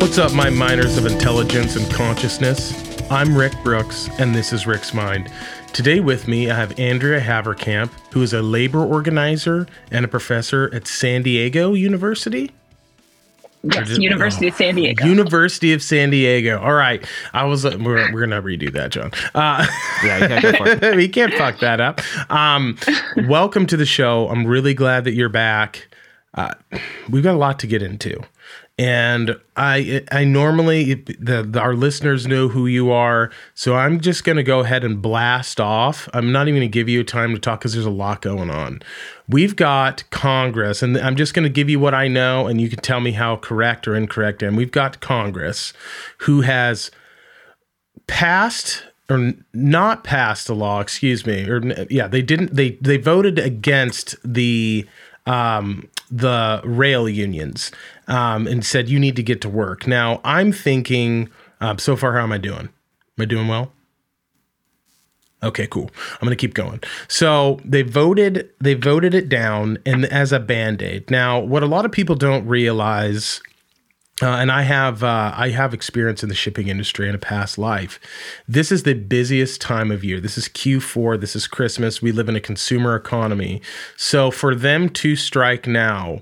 What's up, my miners of intelligence and consciousness? I'm Rick Brooks, and this is Rick's Mind. Today with me, I have Andrea Haverkamp, who is a labor organizer and a professor at San Diego University. Yes, University of San Diego. University of San Diego. All right, I was. Uh, we're, we're gonna redo that, John. Uh, Yeah, you can't go we can't fuck that up. Um, welcome to the show. I'm really glad that you're back. Uh, we've got a lot to get into, and I I normally the, the our listeners know who you are, so I'm just gonna go ahead and blast off. I'm not even gonna give you time to talk because there's a lot going on. We've got Congress, and I'm just gonna give you what I know, and you can tell me how correct or incorrect am. We've got Congress, who has passed or not passed a law excuse me or yeah they didn't they they voted against the um the rail unions um and said you need to get to work now i'm thinking um, so far how am i doing am i doing well Okay, cool. I'm to keep going. So they voted they voted it down and as a band-aid. Now, what a lot of people don't realize uh, and I have uh, I have experience in the shipping industry in a past life. This is the busiest time of year. This is Q4. This is Christmas. We live in a consumer economy, so for them to strike now,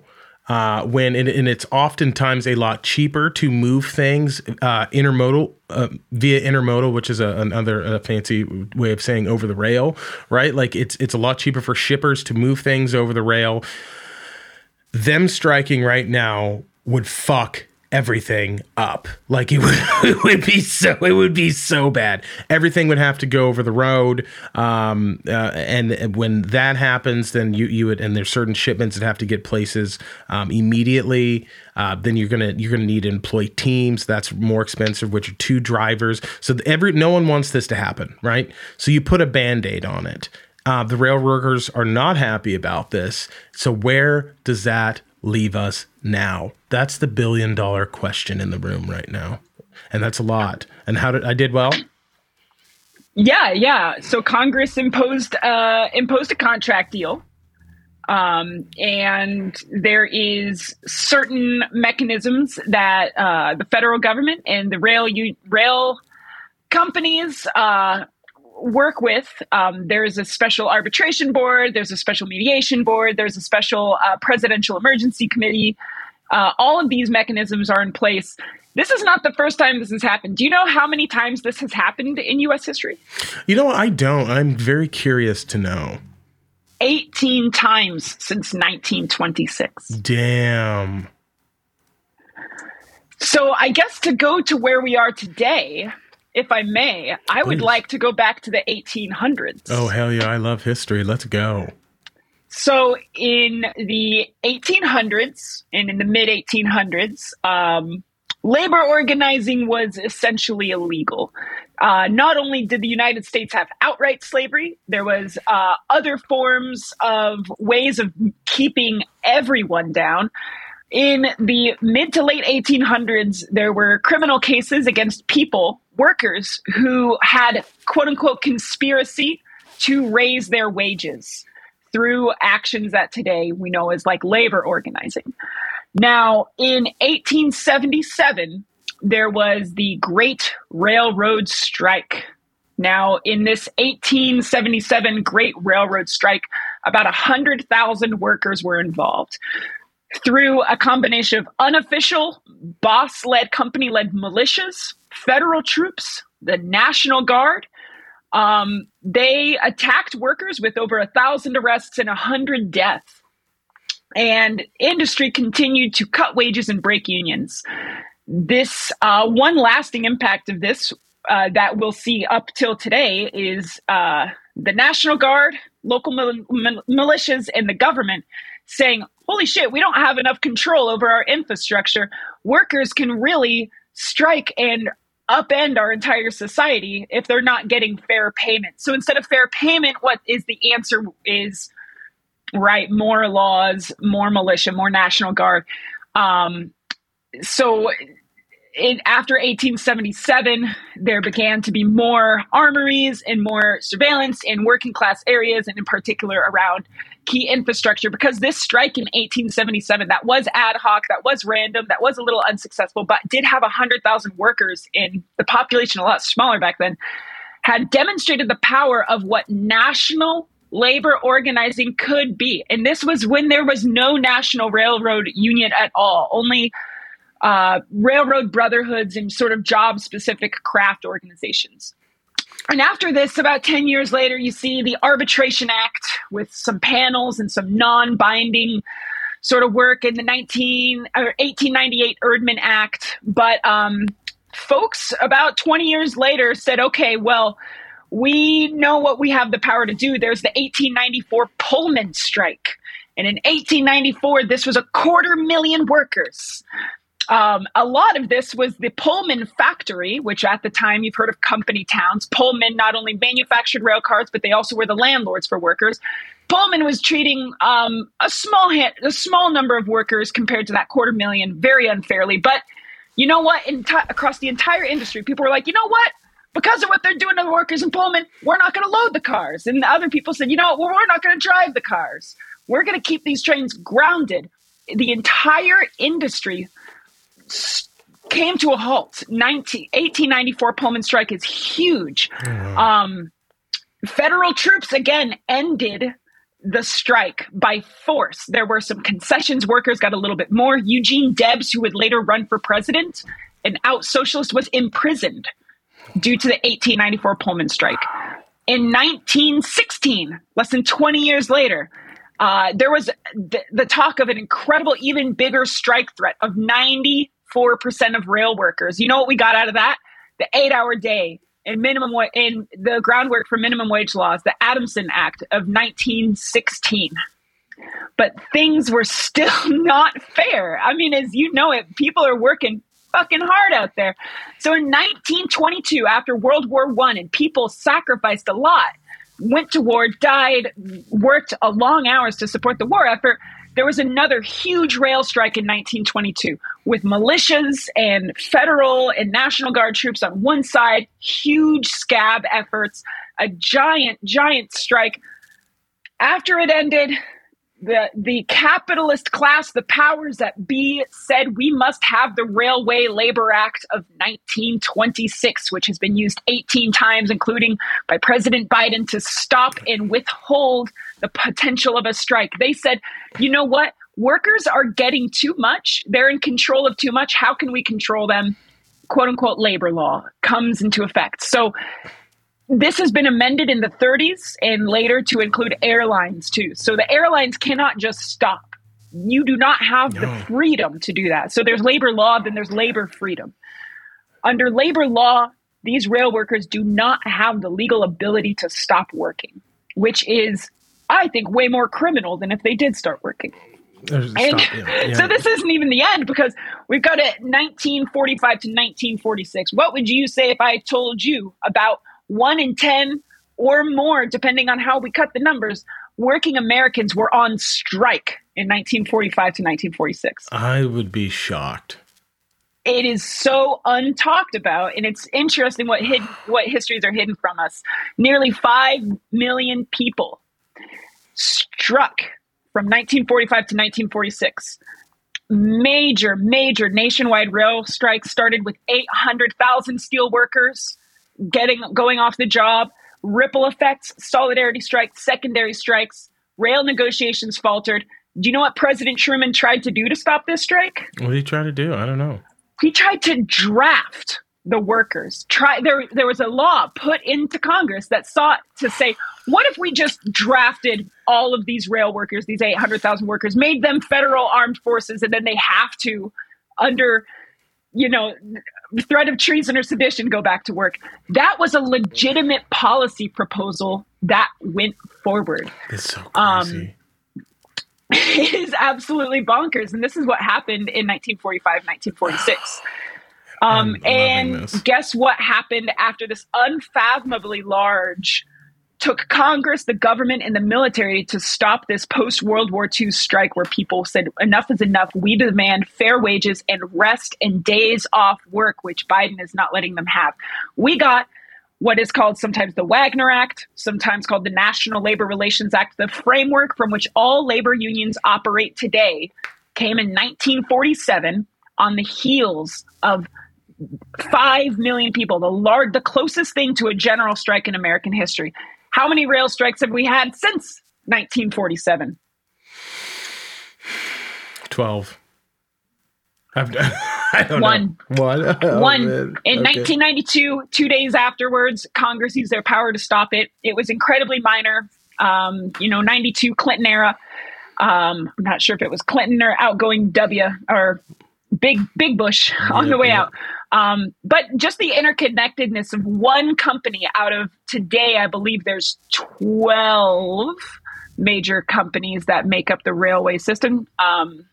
uh, when and, and it's oftentimes a lot cheaper to move things uh, intermodal uh, via intermodal, which is a, another uh fancy way of saying over the rail, right? Like it's it's a lot cheaper for shippers to move things over the rail them striking right now would fuck everything up. Like it would, it would be so it would be so bad. Everything would have to go over the road. Um, uh, and when that happens, then you you would and there's certain shipments that have to get places um, immediately. Uh, then you're gonna you're gonna need to employ teams. That's more expensive, which are two drivers. So every no one wants this to happen, right? So you put a band-aid on it. Uh, the rail workers are not happy about this. So where does that leave us now? That's the billion dollar question in the room right now. And that's a lot. And how did I did well? Yeah, yeah. So Congress imposed uh, imposed a contract deal, um, and there is certain mechanisms that uh, the federal government and the rail u- rail companies uh, work with. Um, there's a special arbitration board. There's a special mediation board. There's a special uh, presidential emergency committee. Uh, all of these mechanisms are in place. This is not the first time this has happened. Do you know how many times this has happened in U.S. history? You know, I don't. I'm very curious to know. 18 times since 1926. Damn. So I guess to go to where we are today, if I may, I would Please. like to go back to the 1800s. Oh hell yeah, I love history. Let's go. So in the 1800s and in the mid 1800s, um, labor organizing was essentially illegal. Uh, not only did the United States have outright slavery, there was uh, other forms of ways of keeping everyone down. In the mid to late 1800s, there were criminal cases against people, workers, who had quote unquote conspiracy to raise their wages through actions that today we know as like labor organizing. Now, in 1877, there was the Great Railroad Strike. Now, in this 1877 Great Railroad Strike, about 100,000 workers were involved. Through a combination of unofficial, boss led, company led militias, federal troops, the National Guard, um, they attacked workers with over a thousand arrests and a hundred deaths. And industry continued to cut wages and break unions. This uh, one lasting impact of this uh, that we'll see up till today is uh, the National Guard, local mil- mil- militias, and the government saying, "Holy shit, we don't have enough control over our infrastructure. Workers can really strike and upend our entire society if they're not getting fair payment. So instead of fair payment, what is the answer is right more laws, more militia, more national guard. Um, so in, after 1877, there began to be more armories and more surveillance in working class areas, and in particular around key infrastructure. Because this strike in 1877, that was ad hoc, that was random, that was a little unsuccessful, but did have 100,000 workers in the population, a lot smaller back then, had demonstrated the power of what national labor organizing could be. And this was when there was no national railroad union at all, only uh, railroad brotherhoods and sort of job specific craft organizations. And after this, about 10 years later, you see the Arbitration Act with some panels and some non binding sort of work in the 19 or 1898 Erdman Act. But um, folks about 20 years later said, okay, well, we know what we have the power to do. There's the 1894 Pullman strike. And in 1894, this was a quarter million workers um, a lot of this was the Pullman factory, which at the time you've heard of company towns. Pullman not only manufactured rail cars, but they also were the landlords for workers. Pullman was treating um, a small a small number of workers compared to that quarter million very unfairly. But you know what? Enti- across the entire industry, people were like, you know what? Because of what they're doing to the workers in Pullman, we're not going to load the cars. And the other people said, you know, well, we're not going to drive the cars. We're going to keep these trains grounded. The entire industry came to a halt. 19, 1894 Pullman strike is huge. Mm-hmm. Um, federal troops again ended the strike by force. There were some concessions. Workers got a little bit more. Eugene Debs, who would later run for president, an out socialist, was imprisoned due to the 1894 Pullman strike. In 1916, less than 20 years later, uh, there was the, the talk of an incredible, even bigger strike threat of 90 4% of rail workers. You know what we got out of that? The eight hour day and minimum wa- in the groundwork for minimum wage laws, the Adamson Act of 1916. But things were still not fair. I mean, as you know it, people are working fucking hard out there. So in 1922, after World War One, and people sacrificed a lot, went to war, died, worked a long hours to support the war effort there was another huge rail strike in 1922 with militias and federal and National Guard troops on one side, huge scab efforts, a giant, giant strike. After it ended, the the capitalist class, the powers that be, said we must have the Railway Labor Act of 1926, which has been used 18 times, including by President Biden, to stop and withhold the potential of a strike. They said, you know what? Workers are getting too much. They're in control of too much. How can we control them? Quote unquote labor law comes into effect. So this has been amended in the 30s and later to include airlines too. So the airlines cannot just stop. You do not have no. the freedom to do that. So there's labor law, then there's labor freedom. Under labor law, these rail workers do not have the legal ability to stop working, which is, I think, way more criminal than if they did start working. And yeah, yeah. so this isn't even the end because we've got it 1945 to 1946. What would you say if I told you about one in 10 or more, depending on how we cut the numbers, working Americans were on strike in 1945 to 1946. I would be shocked. It is so untalked about, and it's interesting what hid, what histories are hidden from us. Nearly five million people struck from 1945 to 1946. Major, major nationwide rail strikes started with 800,000 steel workers getting going off the job, ripple effects, solidarity strikes, secondary strikes, rail negotiations faltered. Do you know what President Truman tried to do to stop this strike? What did he try to do? I don't know. He tried to draft the workers. Try there there was a law put into Congress that sought to say, what if we just drafted all of these rail workers, these 800,000 workers, made them federal armed forces and then they have to under you know, threat of treason or sedition go back to work. That was a legitimate policy proposal that went forward. It's so um, crazy. Um, it is absolutely bonkers. And this is what happened in 1945, 1946. Um, and guess what happened after this unfathomably large took Congress, the government, and the military to stop this post World War II strike where people said, enough is enough. We demand fair wages and rest and days off work, which Biden is not letting them have. We got what is called sometimes the Wagner Act, sometimes called the National Labor Relations Act, the framework from which all labor unions operate today, came in 1947 on the heels of 5 million people, the large, the closest thing to a general strike in American history. How many rail strikes have we had since 1947? 12. I don't One. know. One. Oh, One. man. In Okay. 1992, two days afterwards, Congress used their power to stop it. It was incredibly minor. Um, you know, 92 Clinton era. Um, I'm not sure if it was Clinton or outgoing W or Big Big Bush on Yeah, the way yeah. out. Um, but just the interconnectedness of one company out of today, I believe there's 12 major companies that make up the railway system. Um,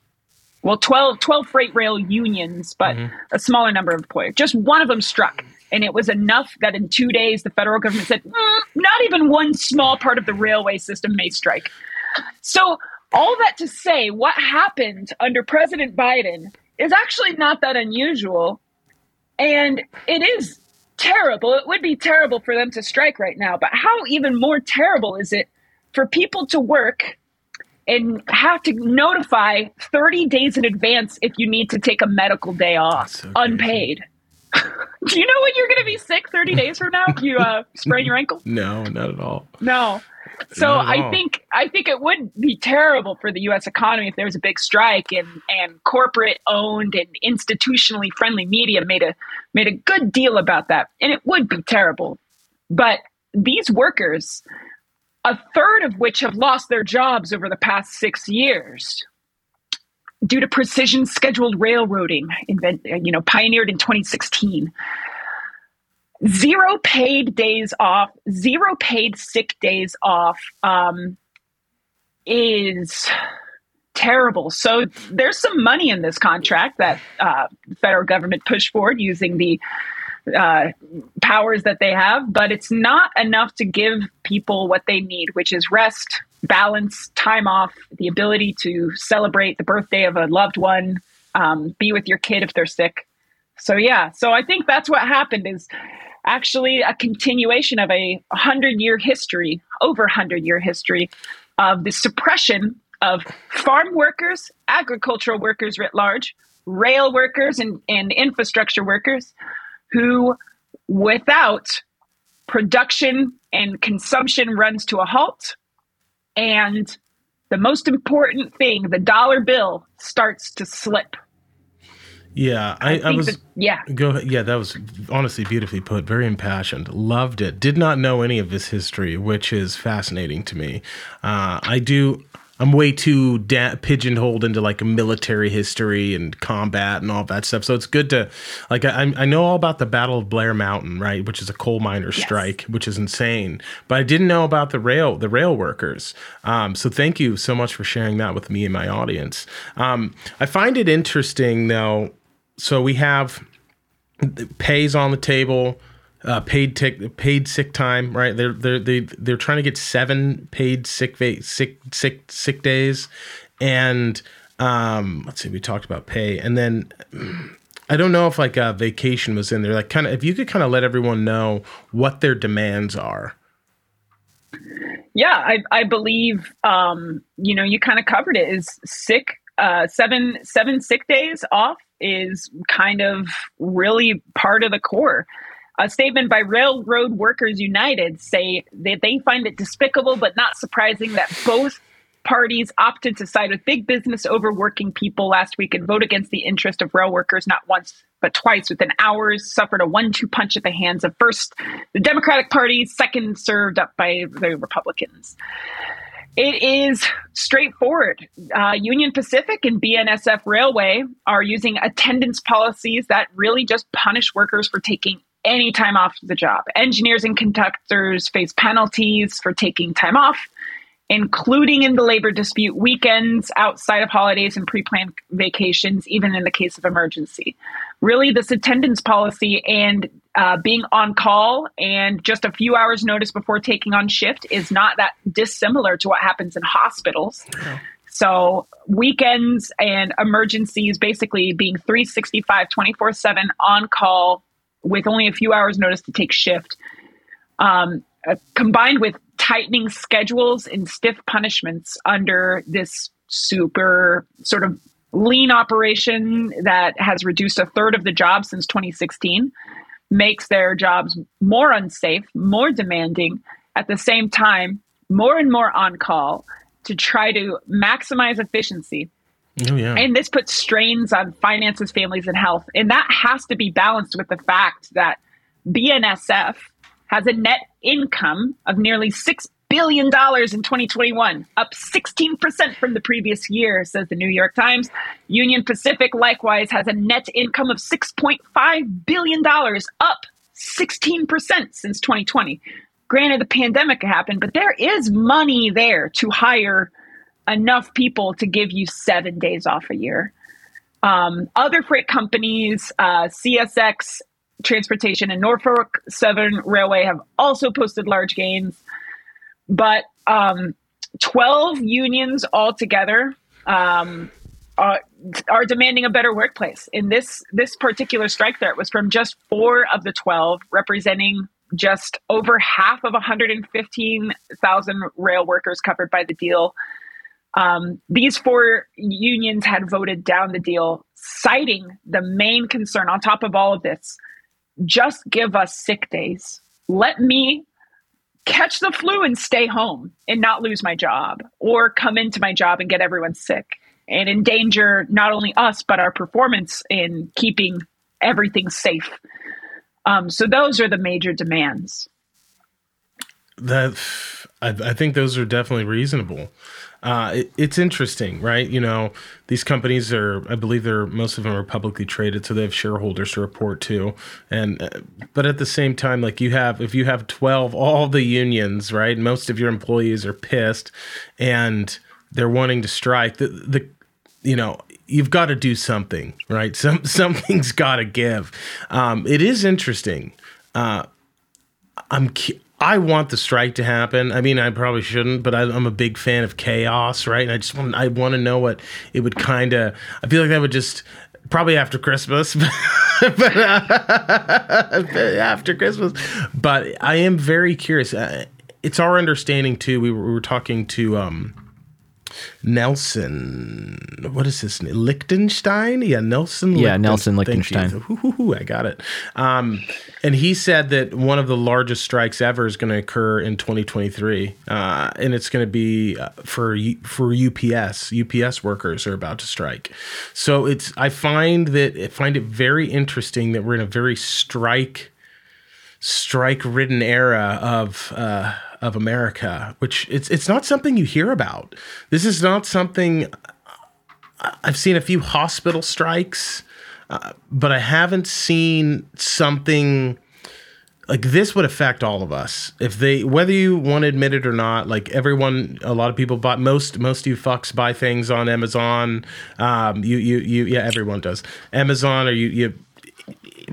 well 12, 12 freight rail unions but a smaller number of employers just one of them struck and it was enough that in two days the federal government said "Mm, not even one small part of the railway system may strike. So all that to say what happened under president biden is actually not that unusual and it is terrible it would be terrible for them to strike right now but how even more terrible is it for people to work and have to notify 30 days in advance if you need to take a medical day off so crazy. Do you know when you're going to be sick 30 days from now you uh, sprain your ankle? No, not at all. No. So I think I think it would be terrible for the US economy if there was a big strike and and corporate owned and institutionally friendly media made a made a good deal about that and it would be terrible. But these workers a third of which have lost their jobs over the past 6 years due to precision scheduled railroading invent, you know pioneered in 2016 zero paid days off, zero paid sick days off um, is terrible. So there's some money in this contract that uh, the federal government pushed forward using the uh, powers that they have, but it's not enough to give people what they need, which is rest, balance, time off, the ability to celebrate the birthday of a loved one, um, be with your kid if they're sick. So yeah, so I think that's what happened is actually a continuation of a 100 year history, over 100 year history of the suppression of farm workers, agricultural workers writ large, rail workers and, and infrastructure workers who without production and consumption runs to a halt and the most important thing, the dollar bill starts to slip. Yeah, I, I, think was. that- yeah. Go ahead. Yeah, that was honestly beautifully put. Very impassioned. Loved it. Did not know any of this history, which is fascinating to me. Uh, I do. I'm way too da- pigeonholed into like a military history and combat and all that stuff. So it's good to like I, I know all about the Battle of Blair Mountain, right, which is a coal miner strike, which is insane. But I didn't know about the rail the rail workers. Um, so thank you so much for sharing that with me and my audience. Um, I find it interesting though. So we have pays on the table, uh, paid tick, paid sick time. Right? They're they're they they're trying to get seven paid sick va- sick sick sick days, and um, let's see, we talked about pay, and then. I don't know if like a vacation was in there. Like, kind of, if you could kind of let everyone know what their demands are. Yeah, I, I believe um, you know you kind of covered it. Is sick uh, seven seven sick days off is kind of really part of the core. A statement by Railroad Workers United say that they find it despicable but not surprising that both parties opted to side with big business over working people last week and vote against the interest of rail workers not once but twice within hours suffered a one-two punch at the hands of first the democratic party second served up by the republicans it is straightforward. Uh, Union Pacific and BNSF Railway are using attendance policies that really just punish workers for taking any time off the job. Engineers and conductors face penalties for taking time off, including in the labor dispute, weekends outside of holidays and pre planned vacations, even in the case of emergency. Really, this attendance policy and uh, being on call and just a few hours' notice before taking on shift is not that dissimilar to what happens in hospitals. So, weekends and emergencies basically being 365, 24 7 on call with only a few hours' notice to take shift. Um, uh, combined with tightening schedules and stiff punishments under this super sort of lean operation that has reduced a third of the jobs since 2016 makes their jobs more unsafe, more demanding, at the same time, more and more on call to try to maximize efficiency. Oh, yeah. And this puts strains on finances, families, and health. And that has to be balanced with the fact that BNSF has a net income of nearly $6 billion in 2021, up 16% from the previous year, says the New York Times. Union Pacific likewise has a net income of $6.5 billion, up 16% since 2020. Granted, the pandemic happened, but there is money there to hire enough people to give you seven days off a year. Um, other freight companies, uh, CSX Transportation and Norfolk Southern Railway have also posted large gains, but um, 12 unions altogether um, are, are demanding a better workplace. In this this particular strike threat was from just four of the 12, representing just over half of 115,000 rail workers covered by the deal. Um, these four unions had voted down the deal, citing the main concern on top of all of this. Just give us sick days. Let me catch the flu and stay home and not lose my job or come into my job and get everyone sick and endanger not only us but our performance in keeping everything safe. Um, so those are the major demands. That I, I think those are definitely reasonable uh, it, it's interesting, right? You know, these companies are, I believe they're most of them are publicly traded, so they have shareholders to report to. And uh, but at the same time, like you have, if you have twelve, all the unions, right? Most of your employees are pissed, and they're wanting to strike. The the you know you've got to do something, right? Some something's got to give. Um, it is interesting. Uh, I'm I want the strike to happen. I mean, I probably shouldn't, but I, am a big fan of chaos, right? And I just want I want to know what it would kind of. I feel like that would just probably after Christmas, but uh, after Christmas. But I am very curious. Uh, it's our understanding too. We were, we were talking to. Um, Nelson. What is his name? Lichtenstein? Yeah, Nelson. Yeah, Nelson Lichtenstein. I got it. Um, and he said that one of the largest strikes ever is going to occur in 2023, uh, and it's going to be uh, for for UPS. UPS workers are about to strike. So it's. I find that I find it very interesting that we're in a very strike strike ridden era of. Uh, of America, which it's it's not something you hear about. This is not something I've seen a few hospital strikes, uh, but I haven't seen something like this would affect all of us. If they whether you want to admit it or not like everyone a lot of people bought most most you fucks buy things on amazon. Um you you you yeah everyone does. Amazon or you you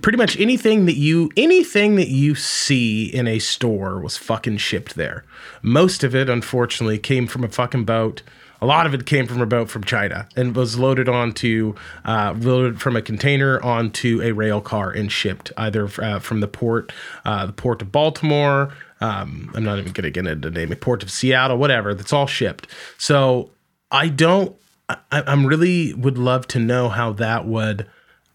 pretty much anything that you anything that you see in a store was fucking shipped there. Most of it, unfortunately, came from a fucking boat. A lot of it came from a boat from China and was loaded onto, uh, loaded from a container onto a rail car and shipped either uh, from the port, uh, the port of Baltimore. Um, I'm not even going to get into the name, port of Seattle, whatever. That's all shipped. So I don't. I, I'm really would love to know how that would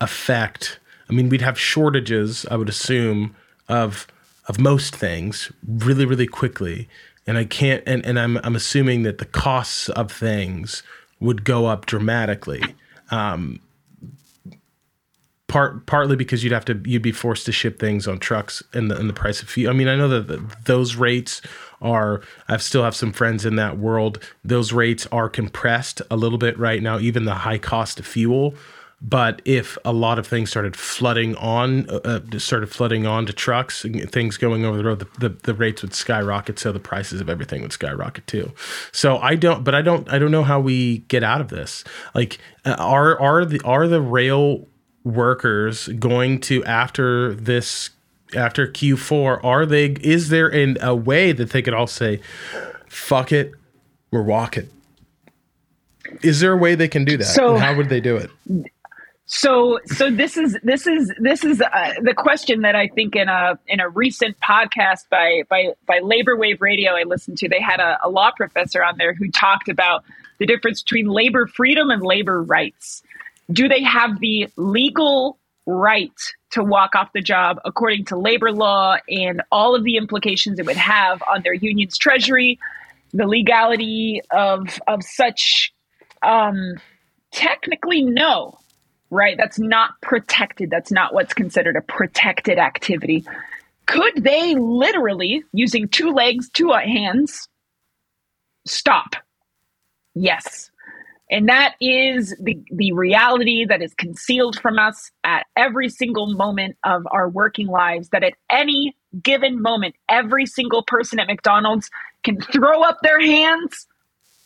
affect I mean, we'd have shortages, I would assume, of of most things really, really quickly. And I can't and, and I'm I'm assuming that the costs of things would go up dramatically. Um, part partly because you'd have to you'd be forced to ship things on trucks and the and the price of fuel. I mean, I know that the, those rates are I still have some friends in that world. Those rates are compressed a little bit right now, even the high cost of fuel but if a lot of things started flooding on, uh, uh started flooding onto trucks, things going over the road, the, the, the, rates would skyrocket. So the prices of everything would skyrocket too. So I don't, but I don't, I don't know how we get out of this. Like, uh, are are the are the rail workers going to after this after Q4? Are they? Is there in a way that they could all say, "Fuck it, we're walking"? Is there a way they can do that? So, and how would they do it? So, so this is this is this is uh, the question that I think in a in a recent podcast by by by Labor Wave Radio I listened to. They had a, a law professor on there who talked about the difference between labor freedom and labor rights. Do they have the legal right to walk off the job according to labor law and all of the implications it would have on their union's treasury, the legality of of such um, technically no right? That's not protected. That's not what's considered a protected activity. Could they literally, using two legs, two hands, stop? Yes. And that is the, the reality that is concealed from us at every single moment of our working lives. That at any given moment, every single person at McDonald's can throw up their hands,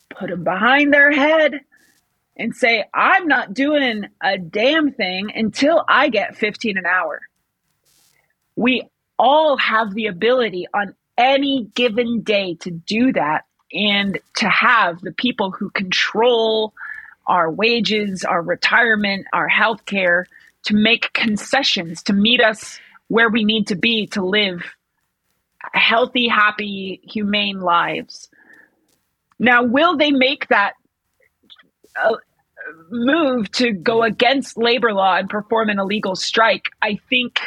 put them behind their head, and say, I'm not doing a damn thing until I get 15 an hour. We all have the ability on any given day to do that and to have the people who control our wages, our retirement, our health care to make concessions to meet us where we need to be to live healthy, happy, humane lives. Now, will they make that uh, move to go against labor law and perform an illegal strike, I think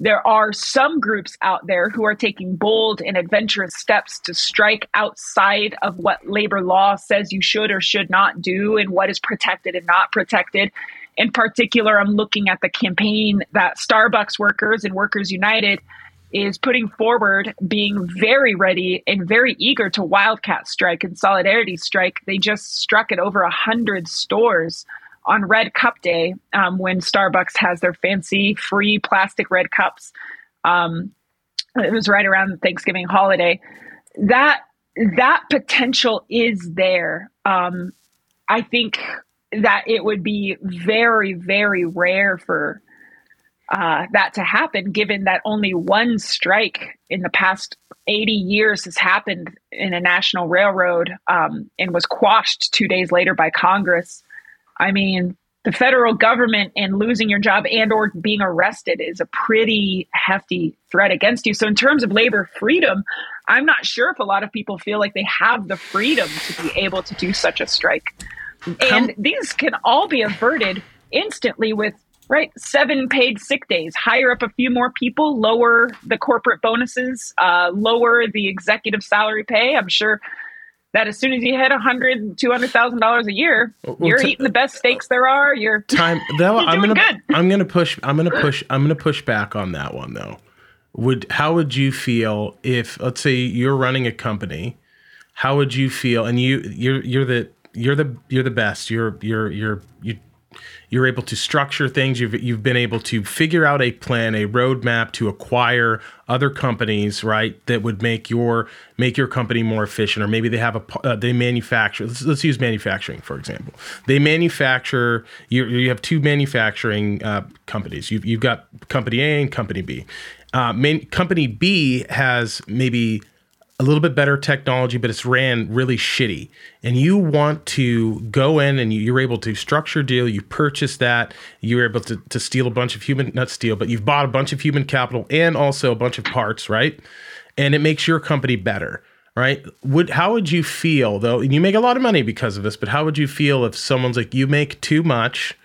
there are some groups out there who are taking bold and adventurous steps to strike outside of what labor law says you should or should not do and what is protected and not protected. In particular, I'm looking at the campaign that Starbucks workers and Workers United is putting forward being very ready and very eager to wildcat strike and solidarity strike. They just struck at over a hundred stores on Red Cup Day um, when Starbucks has their fancy free plastic red cups. Um, it was right around Thanksgiving holiday. That that potential is there. Um, I think that it would be very, very rare for uh, that to happen, given that only one strike in the past 80 years has happened in a national railroad um, and was quashed two days later by Congress. I mean, the federal government and losing your job and or being arrested is a pretty hefty threat against you. So in terms of labor freedom, I'm not sure if a lot of people feel like they have the freedom to be able to do such a strike. And these can all be averted instantly with right? Seven paid sick days. Hire up a few more people lower the corporate bonuses uh, lower the executive salary pay. I'm sure that as soon as you hit a hundred two hundred thousand dollars a year well, you're t- eating the best steaks there are. You're time that, you're i'm gonna good. i'm gonna push i'm gonna push i'm gonna push back on that one though. Would how would you feel if let's say you're running a company how would you feel? And you you're you're the you're the you're the best. You're you're you're you you're able to structure things. You've you've been able to figure out a plan, a roadmap to acquire other companies, right? That would make your make your company more efficient, or maybe they have a uh, they manufacture. Let's, let's, use manufacturing for example. They manufacture. You you have two manufacturing uh, companies. You've you've got company A and company B. Uh, company B has maybe a little bit better technology, but it's ran really shitty. And you want to go in and you're able to structure deal, you purchase that, you're able to, to steal a bunch of human, not steal, but you've bought a bunch of human capital and also a bunch of parts, right? And it makes your company better, right? Would how would you feel though? And you make a lot of money because of this, but how would you feel if someone's like, you make too much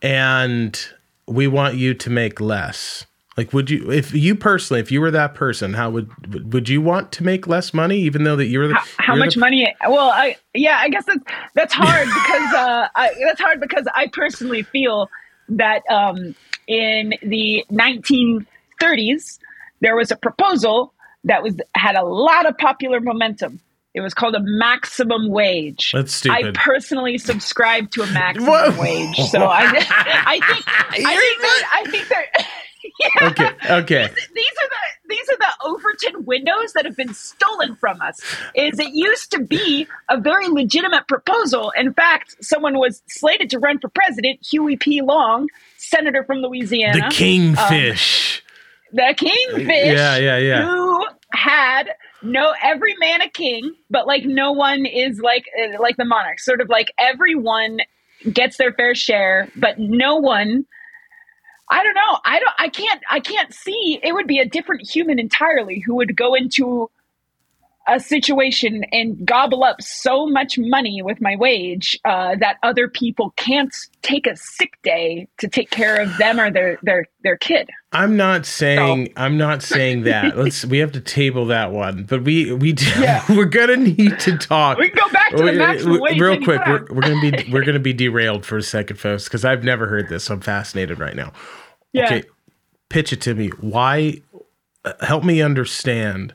and we want you to make less? Like, would you, if you personally, if you were that person, how would would you want to make less money, even though that you're the how, how you're much the, money? Well, I yeah, I guess that's that's hard because uh, I, that's hard because I personally feel that um, in the 1930s there was a proposal that was had a lot of popular momentum It was called a maximum wage. That's stupid. I personally subscribe to a maximum wage, so I, I think I think that, I think that. Yeah. Okay. Okay. These, these are the these are the Overton windows that have been stolen from us. Is it used to be a very legitimate proposal? In fact, someone was slated to run for president, Huey P. Long, senator from Louisiana, The kingfish. um, the kingfish. Yeah, yeah, yeah. Who had no every man a king, but like no one is like uh, like the monarch. Sort of like everyone gets their fair share, but no one. I don't know. I don't. I can't. I can't see. It would be a different human entirely who would go into a situation and gobble up so much money with my wage uh, that other people can't take a sick day to take care of them or their their their kid. I'm not saying I'm not saying that. Let's we have to table that one. But we we do, Yeah. we're gonna need to talk. We can go back to the maximum wage real quick. We're, we're gonna be we're gonna be derailed for a second, folks, because I've never heard this. So I'm fascinated right now. Yeah. Okay, pitch it to me. Why? uh, Help me understand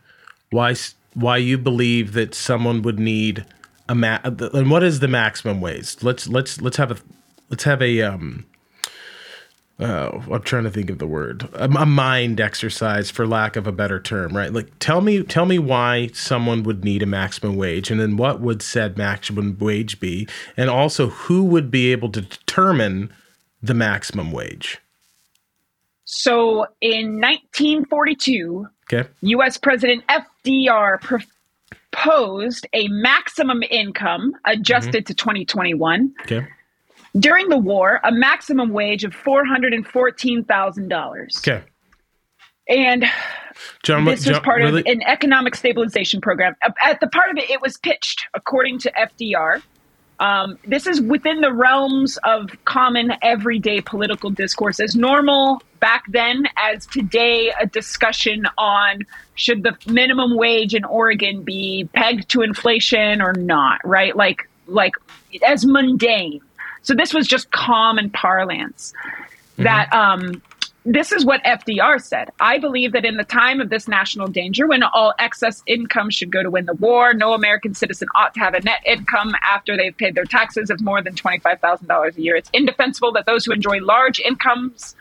why why you believe that someone would need a ma- and what is the maximum wage? Let's let's let's have a let's have a um. Oh, I'm trying to think of the word. A, a mind exercise, for lack of a better term, right? Like, tell me, tell me why someone would need a maximum wage, and then what would said maximum wage be, and also who would be able to determine the maximum wage? So in 1942, Okay. U.S. President FDR proposed a maximum income adjusted to 2021 Okay. during the war, a maximum wage of $414,000. Okay. And John, this was part really- of an economic stabilization program. At the part of it, it was pitched according to FDR. Um, this is within the realms of common everyday political discourse, as normal back then as today. A discussion on should the minimum wage in Oregon be pegged to inflation or not, right? Like, like as mundane. So this was just common parlance. That um, this is what FDR said. I believe that in the time of this national danger, when all excess income should go to win the war, no American citizen ought to have a net income after they've paid their taxes of more than $25,000 a year. It's indefensible that those who enjoy large incomes,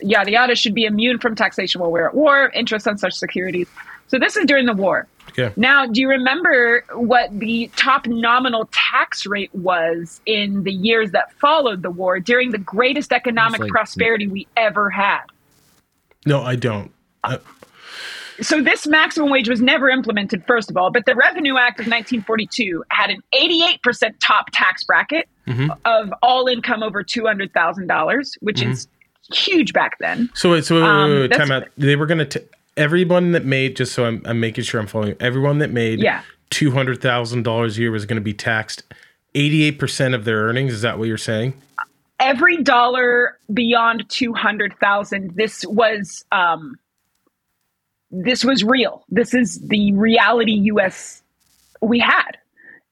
yada yada, should be immune from taxation while we're at war, interest on such securities. So this is during the war. Okay. Now, do you remember what the top nominal tax rate was in the years that followed the war during the greatest economic like- prosperity we ever had? No, I don't. Uh, So this maximum wage was never implemented, first of all, but the Revenue Act of 1942 had an 88% top tax bracket of all income over $200,000, which is huge back then. so wait, so wait, Um, wait, wait, time out. They were gonna t- everyone that made just so I'm, I'm making sure I'm following. Everyone that made Yeah. two hundred thousand dollars a year was going to be taxed eighty eight percent of their earnings. Is that what you're saying? every dollar beyond 200,000 this was um this was real this is the reality US we had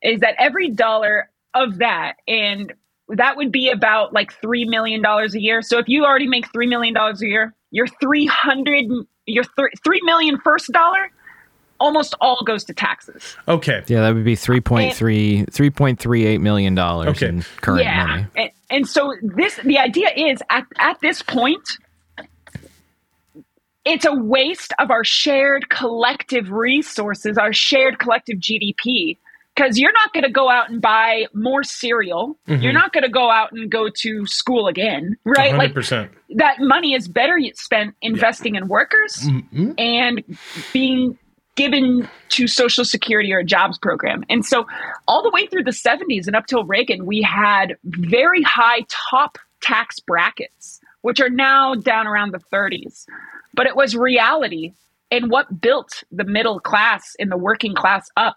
is that every dollar of that and that would be about like 3 million dollars a year so if you already make 3 million dollars a year your 300 your th- 3 million first dollar almost all goes to taxes Okay. Yeah, that would be 3.3 3.38 million dollars Okay. in current yeah. money. And, and so this the idea is at, at this point it's a waste of our shared collective resources, our shared collective GDP. Because you're not going to go out and buy more cereal. You're not going to go out and go to school again, right? hundred Like that money is better spent investing in workers Mm-hmm. and being given to social security or a jobs program. And so all the way through the 70s and up till Reagan, we had very high top tax brackets, which are now down around the 30s. But it was reality and what built the middle class and the working class up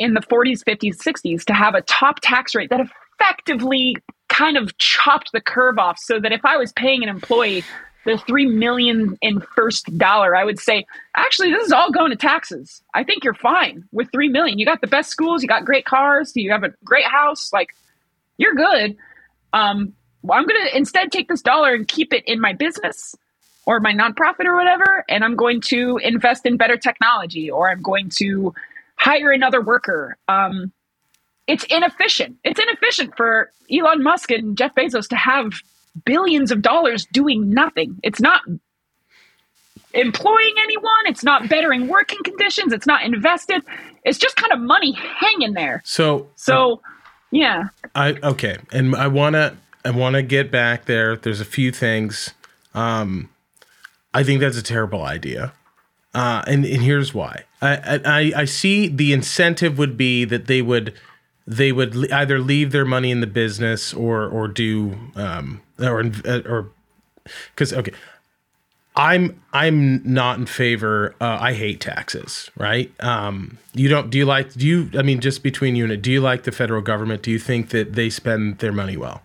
in the 40s, 50s, 60s to have a top tax rate that effectively kind of chopped the curve off so that if I was paying an employee the 3 million in first dollar, I would say, actually, this is all going to taxes. I think you're fine with 3 million. You got the best schools, you got great cars, you have a great house, like you're good. Um, well, I'm going to instead take this dollar and keep it in my business or my nonprofit or whatever, and I'm going to invest in better technology or I'm going to hire another worker. Um, it's inefficient. It's inefficient for Elon Musk and Jeff Bezos to have billions of dollars doing nothing. It's not employing anyone. It's not bettering working conditions. It's not invested. It's just kind of money hanging there. So, so uh, yeah. I okay, and I wanna I wanna get back there. There's a few things. Um, I think that's a terrible idea, uh, and and here's why. I, I I see the incentive would be that they would they would either leave their money in the business or or do um or or because okay I'm I'm not in favor. Uh, I hate taxes. Right? Um, you don't? Do you like? Do you? I mean, just between you and it do you like the federal government? Do you think that they spend their money well?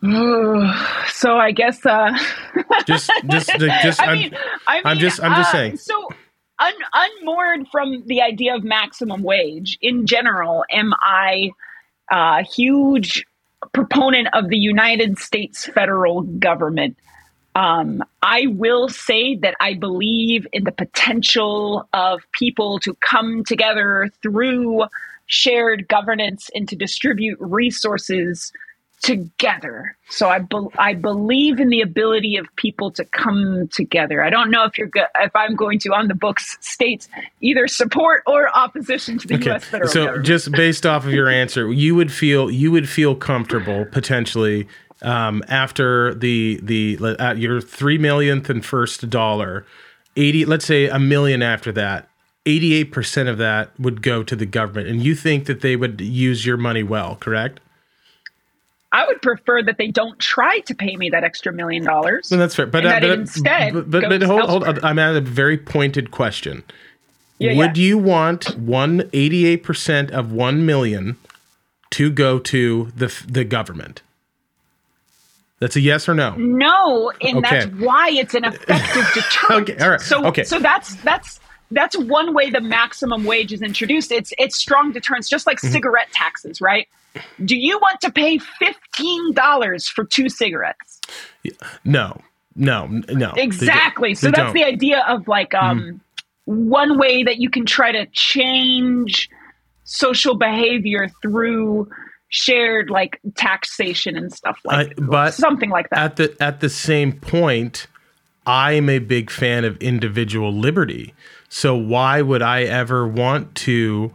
so I guess uh just just just I mean, I mean, I'm just I'm just uh, saying. So un, unmoored from the idea of maximum wage in general, am I a huge proponent of the United States federal government? Um, I will say that I believe in the potential of people to come together through shared governance and to distribute resources together. So I be- I believe in the ability of people to come together. I don't know if you're go- if I'm going to on the books states either support or opposition to the okay. U.S. federal so government. just based off of your answer, you would feel you would feel comfortable potentially um, after the the at your three millionth and first dollar, eighty let's say a million after that. 88% of that would go to the government and you think that they would use your money well correct I would prefer that they don't try to pay me that extra million dollars. Well, that's fair, but, uh, but instead, but, but, but hold, hold, I'm at a very pointed question. Yeah, would yeah. you want one eighty-eight percent of one million to go to the the government? That's a yes or no. No, and okay. that's why it's an effective deterrent. okay, all right. So, okay. so that's that's that's one way the maximum wage is introduced. It's it's strong deterrence, just like mm-hmm. cigarette taxes, right? Do you want to pay fifteen dollars for two cigarettes? No, no, no. Exactly. So that's don't. the idea of like um, mm. one way that you can try to change social behavior through shared like taxation and stuff like uh, but something like that. At the at the same point, I'm a big fan of individual liberty. So why would I ever want to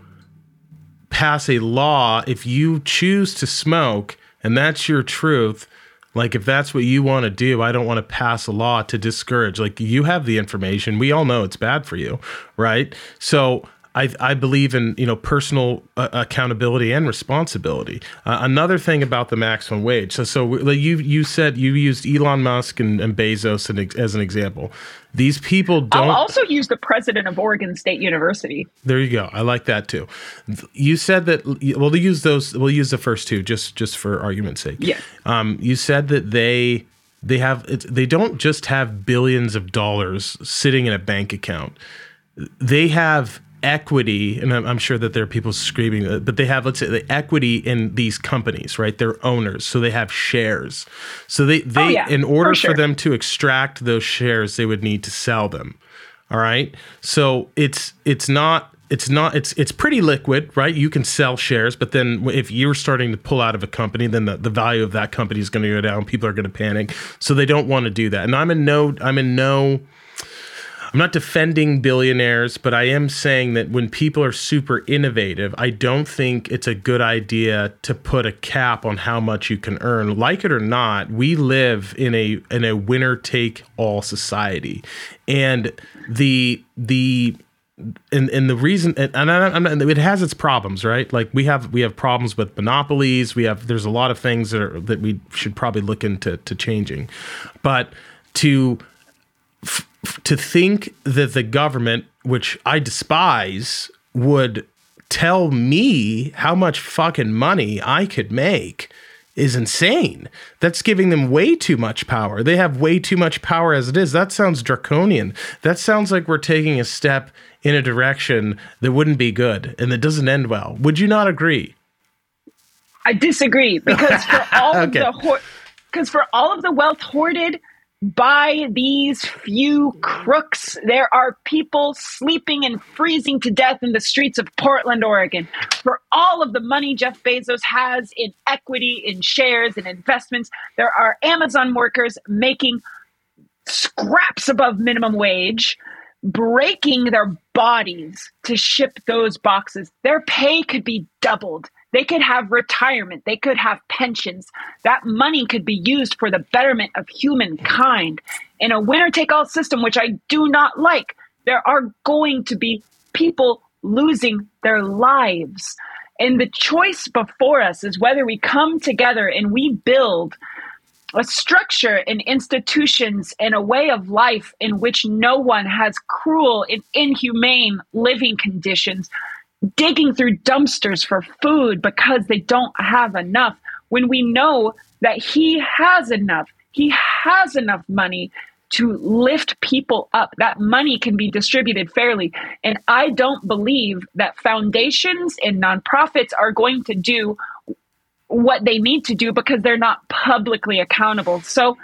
pass a law if you choose to smoke and that's your truth? Like if that's what you want to do, I don't want to pass a law to discourage. Like you have the information. We all know it's bad for you, right? So I, I believe in you know personal uh, accountability and responsibility. Uh, another thing about the maximum wage. So so you you said you used Elon Musk and, and Bezos as an example. These people don't. I'll also use the president of Oregon State University. There you go. I like that too. You said that. We'll use those. We'll use the first two just just for argument's sake. Yeah. Um, you said that they they have they don't just have billions of dollars sitting in a bank account. They have equity, and I'm, I'm, sure that there are people screaming, uh, but they have, let's say, the equity in these companies, right? They're owners, so they have shares. So they, they, oh, yeah, in order for, sure. for them to extract those shares, they would need to sell them. All right. So it's it's not it's not it's it's pretty liquid right you can sell shares but then if you're starting to pull out of a company then the, the value of that company is going to go down people are going to panic so they don't want to do that and i'm in no i'm in no I'm not defending billionaires, but I am saying that when people are super innovative, I don't think it's a good idea to put a cap on how much you can earn. Like it or not, we live in a in a winner take all society. And the the and and the reason and, I'm, it has its problems, right? Like we have we have problems with monopolies. We have there's a lot of things that are that we should probably look into to changing, but to f- to think that the government, which I despise, would tell me how much fucking money I could make is insane. That's giving them way too much power. They have way too much power as it is. That sounds draconian. That sounds like we're taking a step in a direction that wouldn't be good and that doesn't end well. Would you not agree? I disagree because for all okay. of the because for all of the wealth hoarded by these few crooks. There are people sleeping and freezing to death in the streets of Portland, Oregon. For all of the money Jeff Bezos has in equity, in shares, and in investments, there are Amazon workers making scraps above minimum wage, breaking their bodies to ship those boxes. Their pay could be doubled. They could have retirement. They could have pensions. That money could be used for the betterment of humankind. In a winner take all system, which I do not like, there are going to be people losing their lives. And the choice before us is whether we come together and we build a structure and institutions and a way of life in which no one has cruel and inhumane living conditions, digging through dumpsters for food because they don't have enough, when we know that he has enough, he has enough money to lift people up. That money can be distributed fairly. And I don't believe that foundations and nonprofits are going to do what they need to do because they're not publicly accountable. So,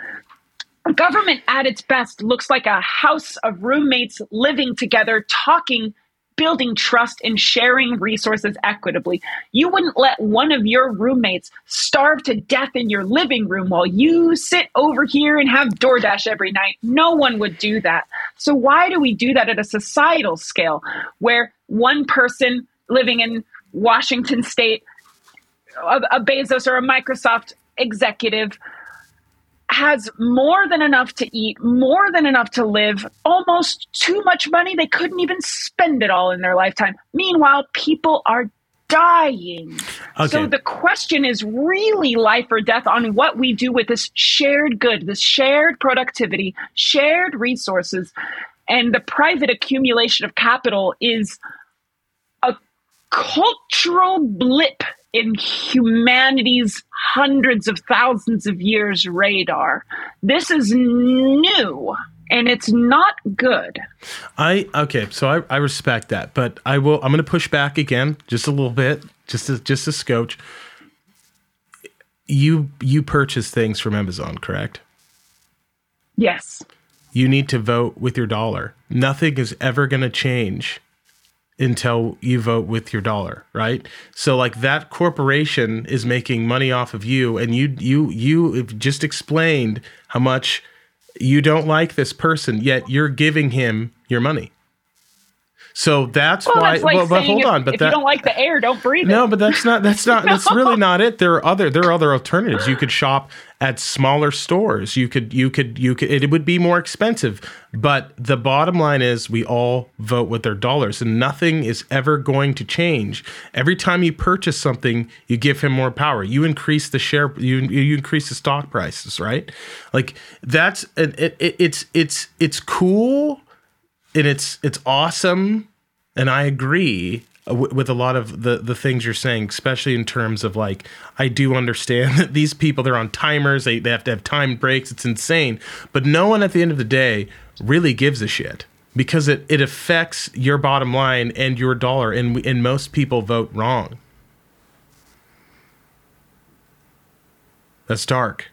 government at its best looks like a house of roommates living together, talking, building trust, and sharing resources equitably. You wouldn't let one of your roommates starve to death in your living room while you sit over here and have DoorDash every night. No one would do that. So, why do we do that at a societal scale where one person living in Washington state a, a Bezos or a Microsoft executive has more than enough to eat, more than enough to live, almost too much money. They couldn't even spend it all in their lifetime. Meanwhile, people are dying. Okay. So the question is really life or death on what we do with this shared good, this shared productivity, shared resources. And the private accumulation of capital is cultural blip in humanity's hundreds of thousands of years radar. This is new and it's not good. I okay, so I, I respect that, but I will I'm gonna push back again just a little bit, just a just a scotch. You you purchase things from Amazon, correct? Yes. You need to vote with your dollar. Nothing is ever gonna change until you vote with your dollar, right? So like that corporation is making money off of you and you you you just explained how much you don't like this person yet you're giving him your money. So that's well, why. That's like well, but hold on, but if that, you don't like the air, don't breathe. No, it. but that's not. That's not. no. That's really not it. There are other. There are other alternatives. You could shop at smaller stores. You could. You could. You could. It would be more expensive. But the bottom line is, we all vote with their dollars, and nothing is ever going to change. Every time you purchase something, you give him more power. You increase the share. You you increase the stock prices, right? Like that's. It, it, it's it's it's cool and it's it's awesome and I agree w- with a lot of the the things you're saying, especially in terms of like I do understand that these people they're on timers, they they have to have time breaks. It's insane, but no one at the end of the day really gives a shit because it it affects your bottom line and your dollar, and and most people vote wrong. That's dark.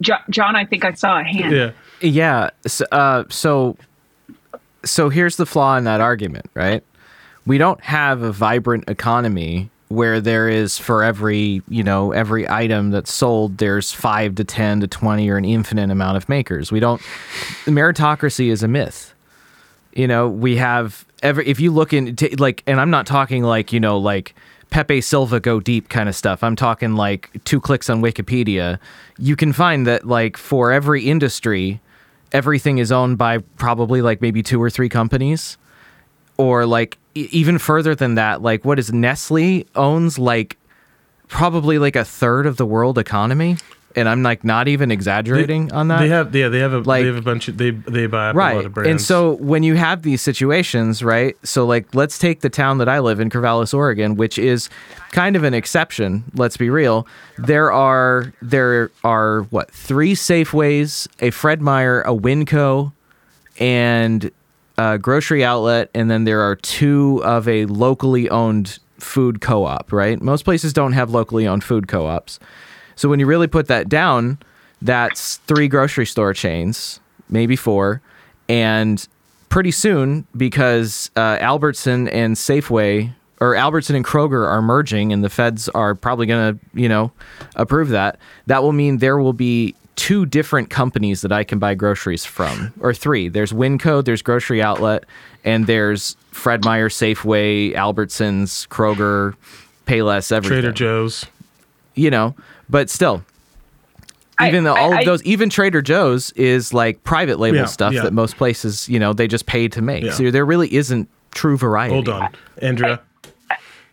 John, I think I saw a hand. Yeah. Yeah. So, uh, so so here's the flaw in that argument, right? We don't have a vibrant economy where there is for every, you know, every item that's sold, there's five to 10 to 20 or an infinite amount of makers. We don't, meritocracy is a myth. You know, we have every, if you look in, like, and I'm not talking like, you know, like, Pepe Silvia go deep kind of stuff. I'm talking like two clicks on Wikipedia. You can find that like for every industry, everything is owned by probably like maybe two or three companies. Or like even further than that like what is Nestlé owns like probably like a third of the world economy and I'm like not even exaggerating they, on that. They have yeah, they have a like, they have a bunch of they they buy right. a lot of brands. And so when you have these situations, right? So like let's take the town that I live in, Corvallis, Oregon, which is kind of an exception, let's be real. There are there are what, three Safeways, a Fred Meyer, a Winco, and a grocery outlet, and then there are two of a locally owned food co-op, right? Most places don't have locally owned food co-ops. So when you really put that down, that's three grocery store chains, maybe four, and pretty soon because uh, Albertson and Safeway or Albertson and Kroger are merging, and the feds are probably going to, you know, approve that. That will mean there will be two different companies that I can buy groceries from, or three. There's Winco, there's Grocery Outlet, and there's Fred Meyer, Safeway, Albertsons, Kroger, Payless, everything. Trader Joe's. You know, but still, even I, though all I, of those, even Trader Joe's is like private label Yeah, stuff yeah. that most places, you know, they just pay to make. Yeah. So there really isn't true variety. Hold on, Andrea.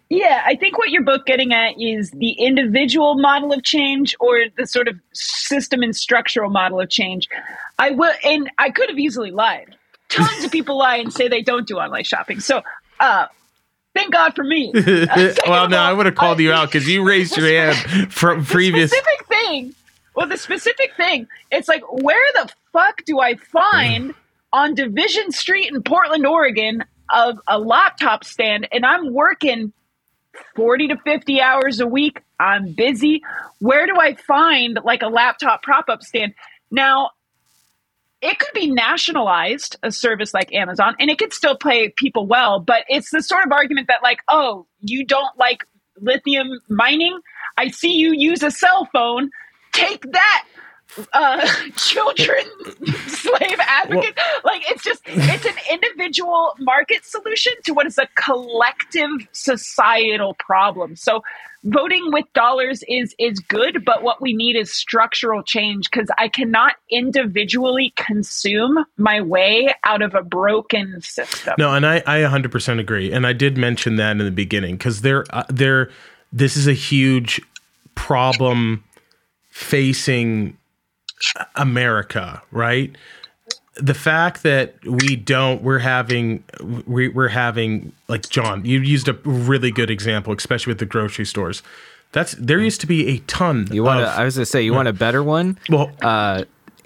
Yeah, I think what you're both getting at is the individual model of change or the sort of system and structural model of change. I will, and I could have easily lied. Tons of people lie and say they don't do online shopping. So, uh, thank God for me. Uh, well, no, I would have called you out because you raised your hand from previous. specific thing. Well, the specific thing, it's like, where the fuck do I find on Division Street in Portland, Oregon, a, a laptop stand? And I'm working 40 to 50 hours a week. I'm busy. Where do I find like a laptop prop up stand? Now, it could be nationalized, a service like Amazon, and it could still pay people well, but it's the sort of argument that, like, oh, you don't like lithium mining? I see you use a cell phone. Take that, uh, children slave advocate. like, it's just, it's an individual market solution to what is a collective societal problem. So, voting with dollars is is good but what we need is structural change because i cannot individually consume my way out of a broken system No, and I, I 100% agree. And I did mention that in the beginning because there, uh, there, this is a huge problem facing America, right? The fact that we don't, we're having, we, we're having, like John, you used a really good example, especially with the grocery stores. That's there used to be a ton. You want? of, to I was gonna say, you want a better one? well, Uh,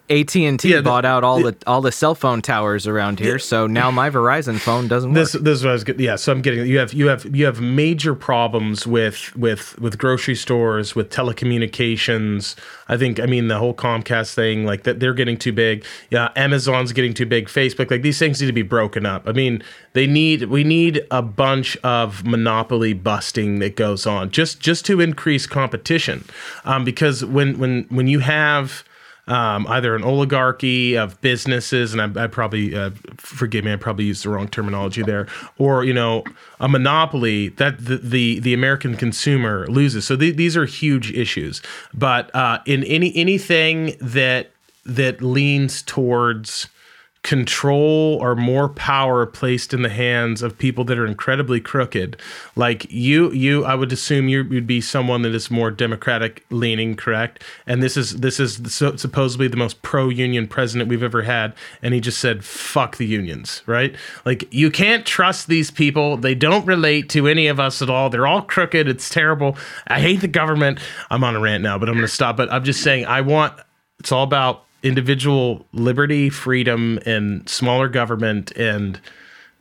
AT and T bought out all the, all the cell phone towers around here, so now my Verizon phone doesn't work. This this is what I was getting. Yeah, so I'm getting you have you have you have major problems with with with grocery stores, with telecommunications. I think I mean the whole Comcast thing, like that they're getting too big. Yeah, Amazon's getting too big. Facebook, like these things need to be broken up. I mean, they need we need a bunch of monopoly busting that goes on just just to increase competition. Um, because when when when you have um, either an oligarchy of businesses, and I, I probably uh, forgive me, I probably used the wrong terminology there, or you know, a monopoly that the the, the American consumer loses. So the, these are huge issues. But uh, in any anything that that leans towards control or more power placed in the hands of people that are incredibly crooked. Like you you i would assume you would be someone that is more democratic leaning correct? And this is this is supposedly the most pro union president we've ever had and he just said fuck the unions right? Like you can't trust these people. They don't relate to any of us at all. They're all crooked. It's terrible. I hate the government. I'm on a rant now but i'm going to stop. But i'm just saying i want it's all about individual liberty, freedom, and smaller government, and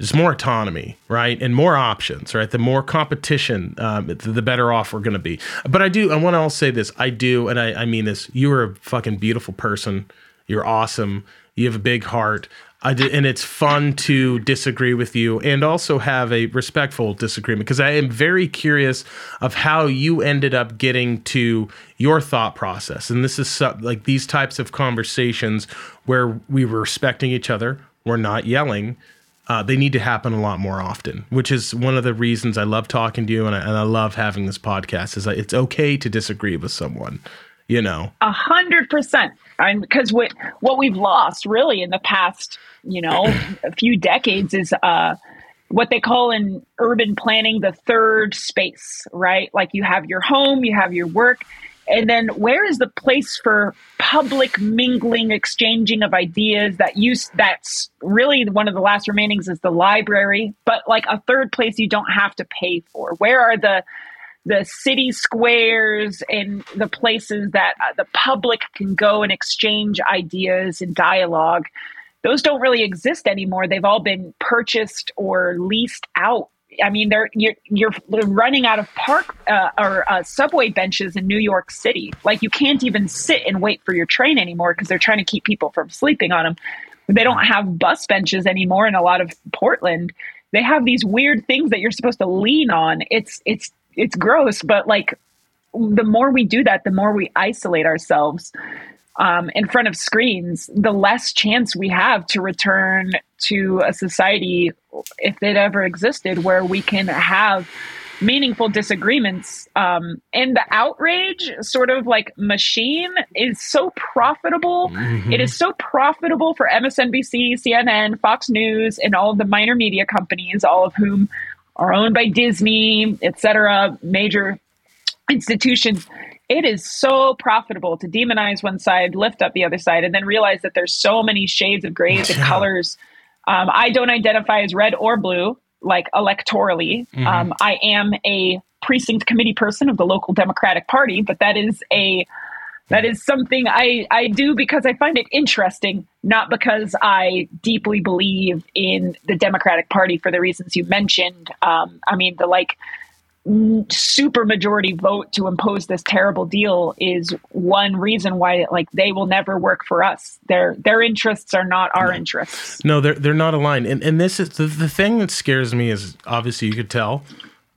just more autonomy, right, and more options, right. The more competition, um, the better off we're going to be. But I do, I want to also say this: I do, and I, I mean this. You are a fucking beautiful person. You're awesome. You have a big heart. I did, and it's fun to disagree with you and also have a respectful disagreement because I am very curious of how you ended up getting to your thought process. And this is like these types of conversations where we were respecting each other, we're not yelling. Uh, they need to happen a lot more often, which is one of the reasons I love talking to you and I, and I love having this podcast. Is that it's okay to disagree with someone, you know. a hundred percent and because what what we've lost really in the past you know a few decades is uh what they call in urban planning the third space right? Like you have your home you have your work and then where is the place for public mingling exchanging of ideas that use that's really one of the last remainings is the library but like a third place you don't have to pay for? Where are the the city squares and the places that uh, the public can go and exchange ideas and dialogue those don't really exist anymore they've all been purchased or leased out I mean, they're you're, you're running out of park uh, or uh, subway benches in New York City. Like you can't even sit and wait for your train anymore because they're trying to keep people from sleeping on them. They don't have bus benches anymore in a lot of Portland. They have these weird things that you're supposed to lean on. It's it's it's gross, but like the more we do that, the more we isolate ourselves um, in front of screens, the less chance we have to return to a society, if it ever existed, where we can have meaningful disagreements. Um, and the outrage sort of like machine is so profitable. Mm-hmm. It is so profitable for MSNBC, CNN, Fox News, and all of the minor media companies, all of whom are owned by Disney, et cetera, major institutions it is so profitable to demonize one side, lift up the other side, and then realize that there's so many shades of grays and colors. Um, I don't identify as red or blue, like electorally. Mm-hmm. Um, I am a precinct committee person of the local Democratic Party, but that is a that is something I, I do because I find it interesting, not because I deeply believe in the Democratic Party for the reasons you mentioned. Um, I mean, the like super majority vote to impose this terrible deal is one reason why like they will never work for us. Their their interests are not our interests. No they're they're not aligned. And and this is the, the thing that scares me is obviously you could tell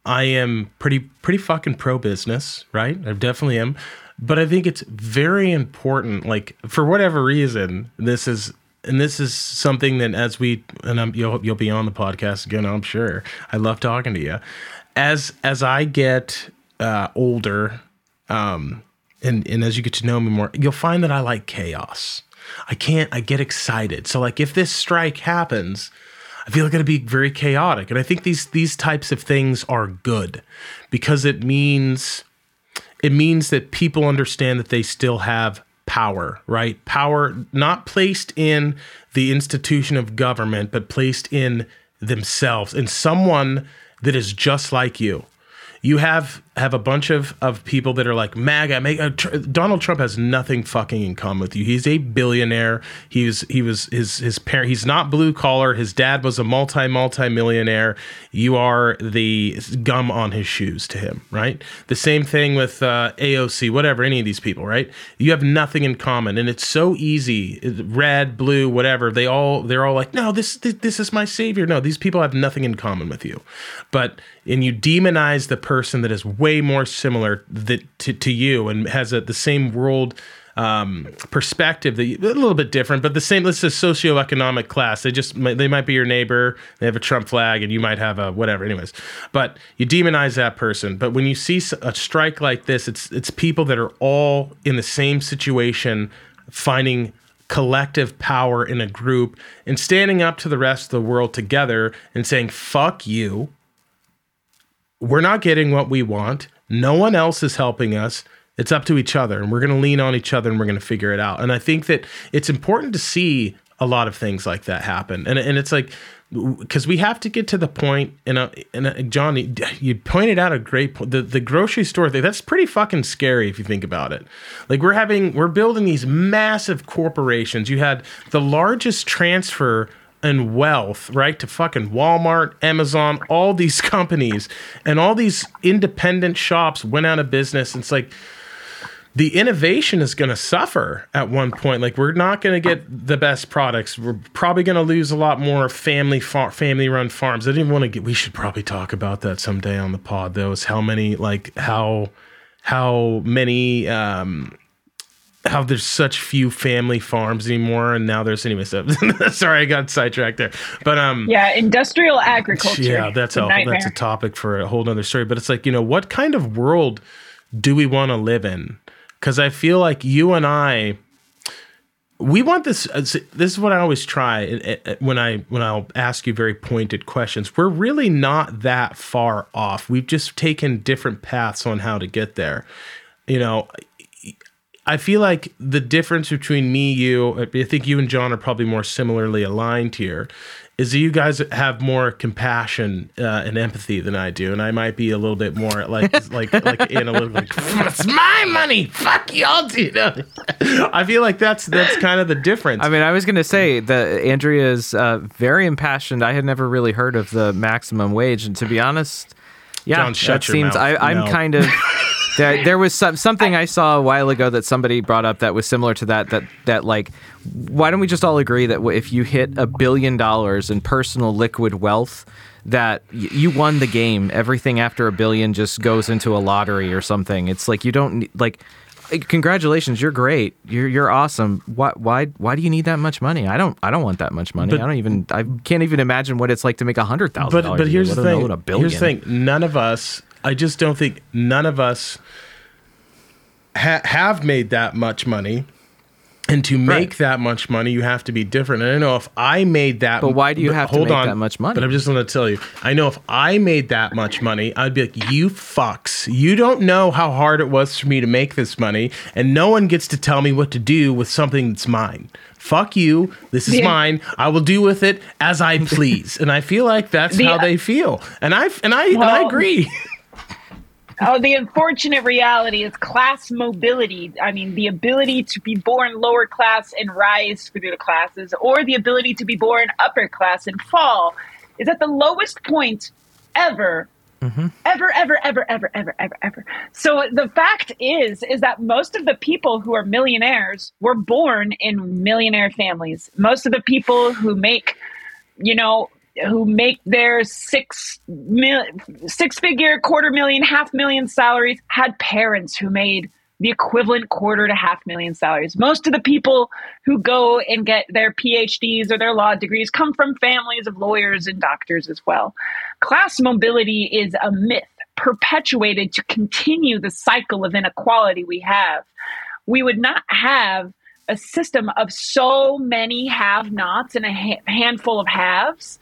i am pretty pretty fucking pro business right? I definitely am but i think it's very important like for whatever reason this is and this is something that as we and I'm, you'll you'll be on the podcast again I'm sure I love talking to you as as I get uh, older, um, and and as you get to know me more, you'll find that I like chaos. I can't. I get excited. So like, if this strike happens, I feel like it'll be very chaotic, and I think these these types of things are good because it means it means that people understand that they still have power, right? Power not placed in the institution of government, but placed in themselves, and someone that is just like you. You have have a bunch of, of people that are like MAGA. Make, uh, tr- Donald Trump has nothing fucking in common with you. He's a billionaire. He was he was his his parent. He's not blue collar. His dad was a multi multi millionaire. You are the gum on his shoes to him, right? The same thing with uh, AOC, whatever. Any of these people, right? You have nothing in common, and it's so easy. Red, blue, whatever. They all they're all like, no, this this, this is my savior. No, these people have nothing in common with you, but and you demonize the person that is way more similar that, to, to you and has a, the same world um, perspective that a little bit different, but the same. Let's say socioeconomic class. They just they might be your neighbor. They have a Trump flag, and you might have a whatever. Anyways, but you demonize that person. But when you see a strike like this, it's it's people that are all in the same situation, finding collective power in a group and standing up to the rest of the world together and saying "fuck you." We're not getting what we want. No one else is helping us. It's up to each other, and we're going to lean on each other and we're going to figure it out. And I think that it's important to see a lot of things like that happen. And, and it's like, because we have to get to the point, and, uh, and uh, John, you pointed out a great point. The, the grocery store thing, that's pretty fucking scary if you think about it. Like, we're having, we're building these massive corporations. You had the largest transfer and wealth, right, to fucking Walmart, Amazon, all these companies, and all these independent shops went out of business. It's like the innovation is going to suffer at one point. Like we're not going to get the best products. We're probably going to lose a lot more family far- family run farms. I didn't want to get. We should probably talk about that someday on the pod. Though, is how many like how how many um how there's such few family farms anymore and now there's anyway so sorry i got sidetracked there. But um yeah industrial agriculture yeah that's a, a that's a topic for a whole other story but it's like you know what kind of world do we want to live in? Because i feel like you and i we want this uh, this is what i always try uh, uh, when i when i'll ask you very pointed questions. We're really not that far off. We've just taken different paths on how to get there. You know I feel like the difference between me, you, I think you and John are probably more similarly aligned here, is that you guys have more compassion uh, and empathy than I do, and I might be a little bit more like like like analytical. Like, it's my money. Fuck y'all, do. I feel like that's that's kind of the difference. I mean, I was going to say that Andrea is uh, very impassioned. I had never really heard of the maximum wage, and to be honest, yeah, John, that seems. mouth. I, I'm No. kind of. There, there was some, something I saw a while ago that somebody brought up that was similar to that. That that like, why don't we just all agree that if you hit a billion dollars in personal liquid wealth, that y- you won the game. Everything after a billion just goes into a lottery or something. It's like you don't need- like. Congratulations, you're great. You're you're awesome. Why why why do you need that much money? I don't I don't want that much money. But- I don't even I can't even imagine what it's like to make a hundred thousand. but but here's the thing. A billion. Here's the thing. None of us. I just don't think none of us ha- have made that much money. And to make Right. that much money, you have to be different. And I know if I made that, But why do you have to make that much money? But I'm just going to tell you, I know if I made that much money, I'd be like, you fucks, you don't know how hard it was for me to make this money, and no one gets to tell me what to do with something that's mine. Fuck you. This is The- mine. I will do with it as I please. and I feel like that's The- how they feel. And I and I and I agree. Oh, the unfortunate reality is class mobility. I mean, the ability to be born lower class and rise through the classes, or the ability to be born upper class and fall, is at the lowest point ever. Mm-hmm. Ever, ever, ever, ever, ever, ever, ever. So the fact is, is that most of the people who are millionaires were born in millionaire families. Most of the people who make you know, who make their six mil, six figure, quarter million, half million salaries had parents who made the equivalent quarter to half million salaries. Most of the people who go and get their PhDs or their law degrees come from families of lawyers and doctors as well. Class mobility is a myth perpetuated to continue the cycle of inequality we have. We would not have a system of so many have nots and a ha- handful of haves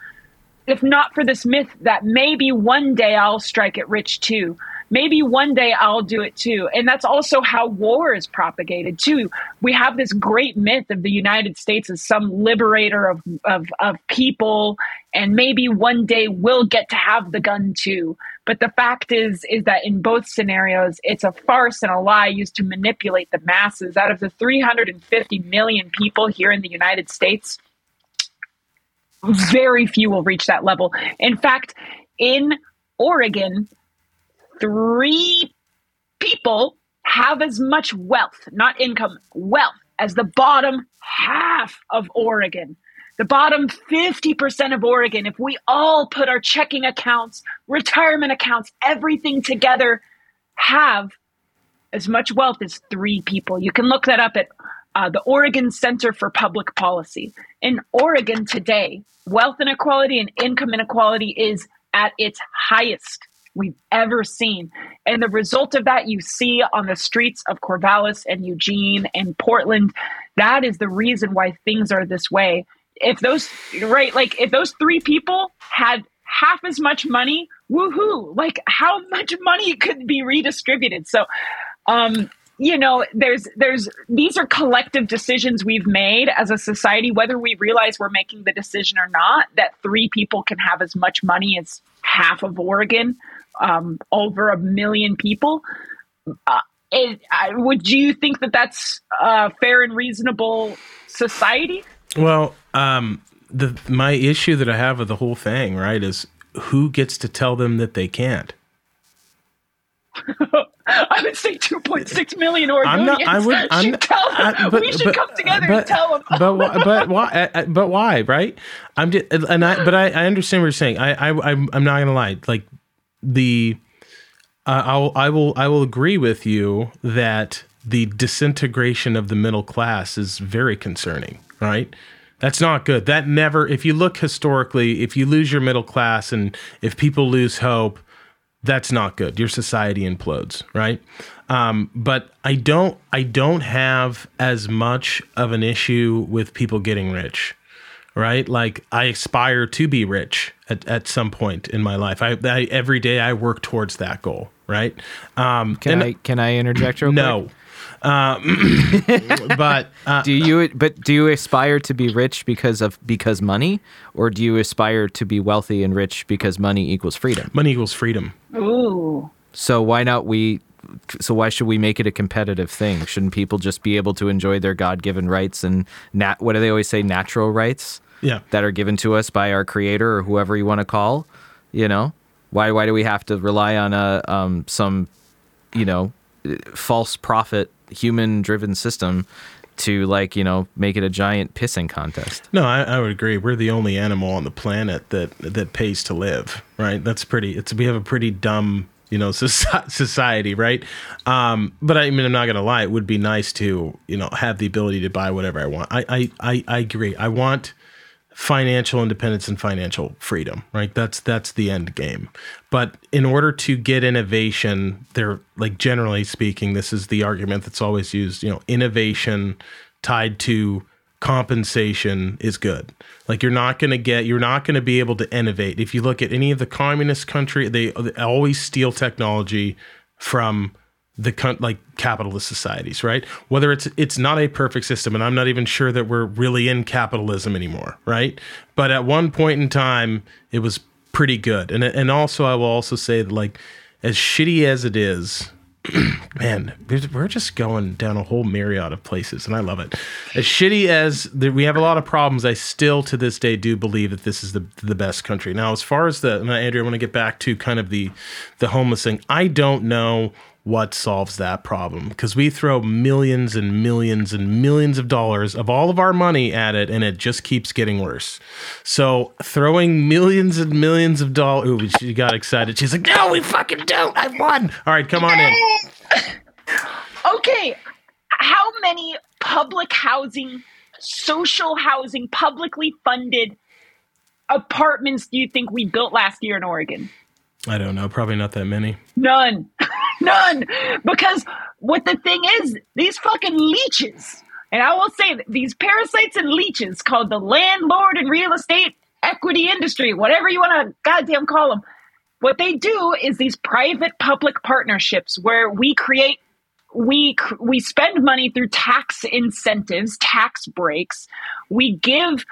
if not for this myth that maybe one day I'll strike it rich too. Maybe one day I'll do it too. And that's also how war is propagated too. We have this great myth of the United States as some liberator of, of, of people, and maybe one day we'll get to have the gun too. But the fact is, is that in both scenarios, it's a farce and a lie used to manipulate the masses. Out of the 350 million people here in the United States, very few will reach that level. In fact, in Oregon, three people have as much wealth, not income, wealth, as the bottom half of Oregon. The bottom 50% of Oregon, if we all put our checking accounts, retirement accounts, everything together, have as much wealth as three people. You can look that up at uh, the Oregon Center for Public Policy. In Oregon today, wealth inequality and income inequality is at its highest we've ever seen. And the result of that you see on the streets of Corvallis and Eugene and Portland. That is the reason why things are this way. If those, right, like if those three people had half as much money, woohoo, like how much money could be redistributed? So, um, you know there's there's these are collective decisions we've made as a society whether we realize we're making the decision or not that three people can have as much money as half of oregon um, over a million people uh, it, I, would you think that that's a fair and reasonable society Well, um, the my issue that I have with the whole thing, right, is who gets to tell them that they can't. I would say 2.6 million Oregonians I'm not. I would. I'm. should tell them. I- but- we should but- come together but, and tell them. But why- but why? uh, uh, But why? Right? I'm just. And I. But I. I understand what you're saying. I. I. I'm, I'm not gonna lie. Like the. Uh, I'll. I will. I will agree with you that the disintegration of the middle class is very concerning. Right. That's not good. That never. If you look historically, if you lose your middle class and if people lose hope, that's not good. Your society implodes, right? Um, but I don't I don't have as much of an issue with people getting rich, right? Like I aspire to be rich at, at some point in my life. I, I every day I work towards that goal, right? Um, Can I can I interject real no. quick? Um, but uh, do you but do you aspire to be rich because of because money? Or do you aspire to be wealthy and rich because money equals freedom? Money equals freedom. Ooh. so why not we so why should we make it a competitive thing? Shouldn't people just be able to enjoy their god-given rights and nat what do they always say? Natural rights? Yeah. That are given to us by our creator or whoever you want to call you know? Why why do we have to rely on a um some you know false prophet human driven system to like you know make it a giant pissing contest. No I, I, would agree. We're the only animal on the planet that that pays to live right? That's pretty it's we have a pretty dumb you know society right? Um, but i mean i'm not gonna lie it would be nice to you know have the ability to buy whatever i want. I i i, I agree. I want financial independence and financial freedom right? That's that's the end game. But in order to get innovation they're like generally speaking this is the argument that's always used you know innovation tied to compensation is good. Like you're not going to get you're not going to be able to innovate. If you look at any of the communist country they, they always steal technology from the like capitalist societies, right? Whether it's it's not a perfect system, and I'm not even sure that we're really in capitalism anymore, right? But at one point in time, it was pretty good, and and also I will also say that like as shitty as it is, man, we're just going down a whole myriad of places, and I love it. As shitty as the, we have a lot of problems, I still to this day do believe that this is the the best country. Now, as far as the Andrew, I want to get back to kind of the the homeless thing. I don't know what solves that problem because we throw millions and millions and millions of dollars of all of our money at it and it just keeps getting worse. So throwing millions and millions of dollars. Ooh, she got excited. She's like, no, we fucking don't. I won. All right, come on in. okay. How many public housing, social housing, publicly funded apartments do you think we built last year in Oregon? I don't know. Probably not that many. None. None. Because what the thing is, these fucking leeches, and I will say these parasites and leeches called the landlord and real estate equity industry, whatever you want to goddamn call them, what they do is these private public partnerships where we create we we spend money through tax incentives, tax breaks. We give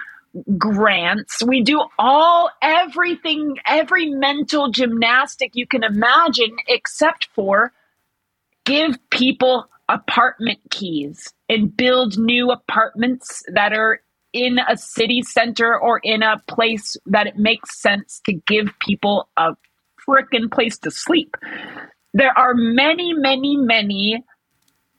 grants. We do all everything, every mental gymnastic you can imagine, except for give people apartment keys and build new apartments that are in a city center or in a place that it makes sense to give people a freaking place to sleep. There are many, many, many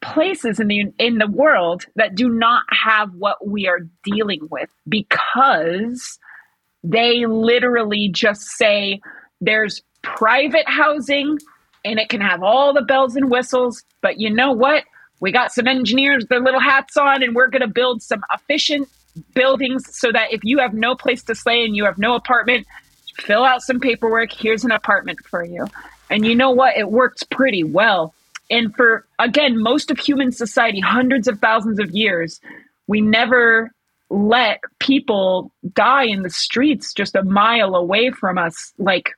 places in the in the world that do not have what we are dealing with because they literally just say there's private housing and it can have all the bells and whistles but you know what? We got some engineers their little hats on and we're going to build some efficient buildings so that if you have no place to stay and you have no apartment fill out some paperwork. Here's an apartment for you. And you know what? It works pretty well and for again most of human society hundreds of thousands of years we never let people die in the streets just a mile away from us. Like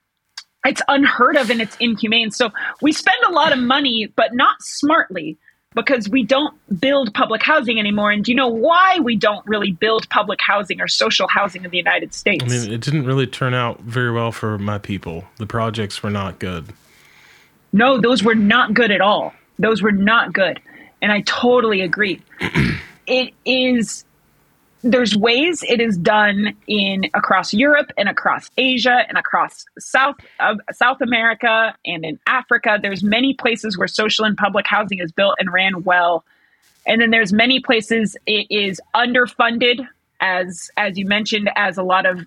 it's unheard of and it's inhumane. So we spend a lot of money but not smartly because we don't build public housing anymore. And do you know why we don't really build public housing or social housing in the united states? I mean it didn't really turn out very well for my people. The projects were not good no, those were not good at all. Those were not good. And I totally agree. it is there's ways it is done in across Europe and across Asia and across South uh, South America and in Africa. There's many places where social and public housing is built and ran well, and then there's many places it is underfunded, as as you mentioned, as a lot of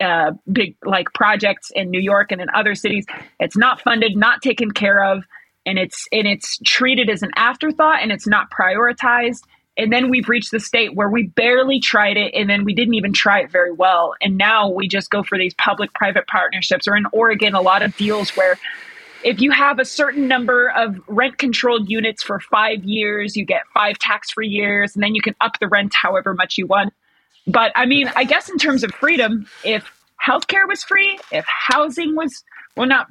uh, big like projects in New York and in other cities. It's not funded, not taken care of, and it's and it's treated as an afterthought and it's not prioritized. And then we've reached the state where we barely tried it, and then we didn't even try it very well. And now we just go for these public-private partnerships. Or in Oregon, a lot of deals where if you have a certain number of rent controlled units for five years, you get five tax free years, and then you can up the rent however much you want. But I mean, I guess in terms of freedom, if healthcare was free, if housing was, well, not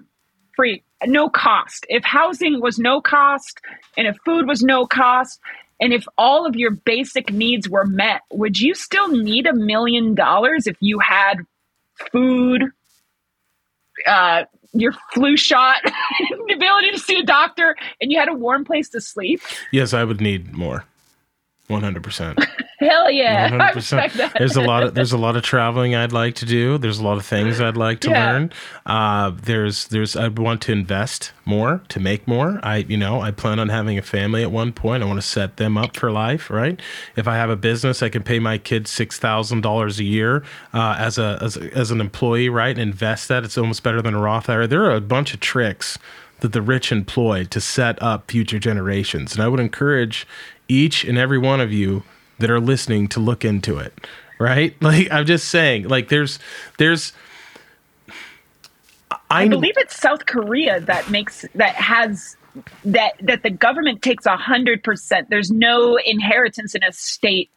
free, no cost. If housing was no cost and if food was no cost and if all of your basic needs were met, would you still need a million dollars if you had food, uh, your flu shot, the ability to see a doctor, and you had a warm place to sleep? Yes, I would need more. One hundred percent. Hell yeah, I respect that. There's a lot of there's a lot of traveling I'd like to do. There's a lot of things I'd like to Yeah. learn. Uh, there's there's I want to invest more to make more. I you know I plan on having a family at one point. I want to set them up for life. Right. If I have a business, I can pay my kids six thousand dollars a year uh, as a as as an employee. Right, and invest that. It's almost better than a Roth IRA. There are a bunch of tricks that the rich employ to set up future generations, and I would encourage each and every one of you that are listening to look into it right like i'm just saying like there's there's i, I believe it's South Korea that makes that has that that the government takes a hundred percent. There's no inheritance in a state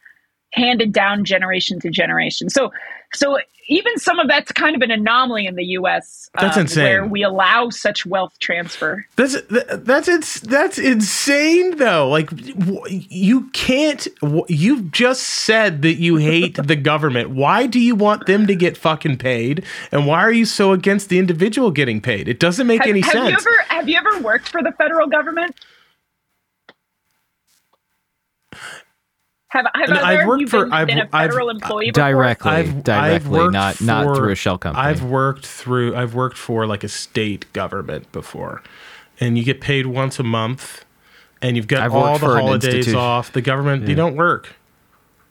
handed down generation to generation. So so even some of that's kind of an anomaly in the U.S. That's um, insane. where we allow such wealth transfer. that's that's it's that's insane though like you can't you've just said that you hate the government why do you want them to get fucking paid and why are you so against the individual getting paid it doesn't make Have, any have sense you ever have you ever worked for the federal government? Have, have No, I've worked you for- been, I've- been a I've- federal employee before? Directly, I've, directly, I've worked not not for- through a shell company. I've worked through I've worked for like a state government before. And you get paid once a month and you've got I've all the holidays off. The government you don't work.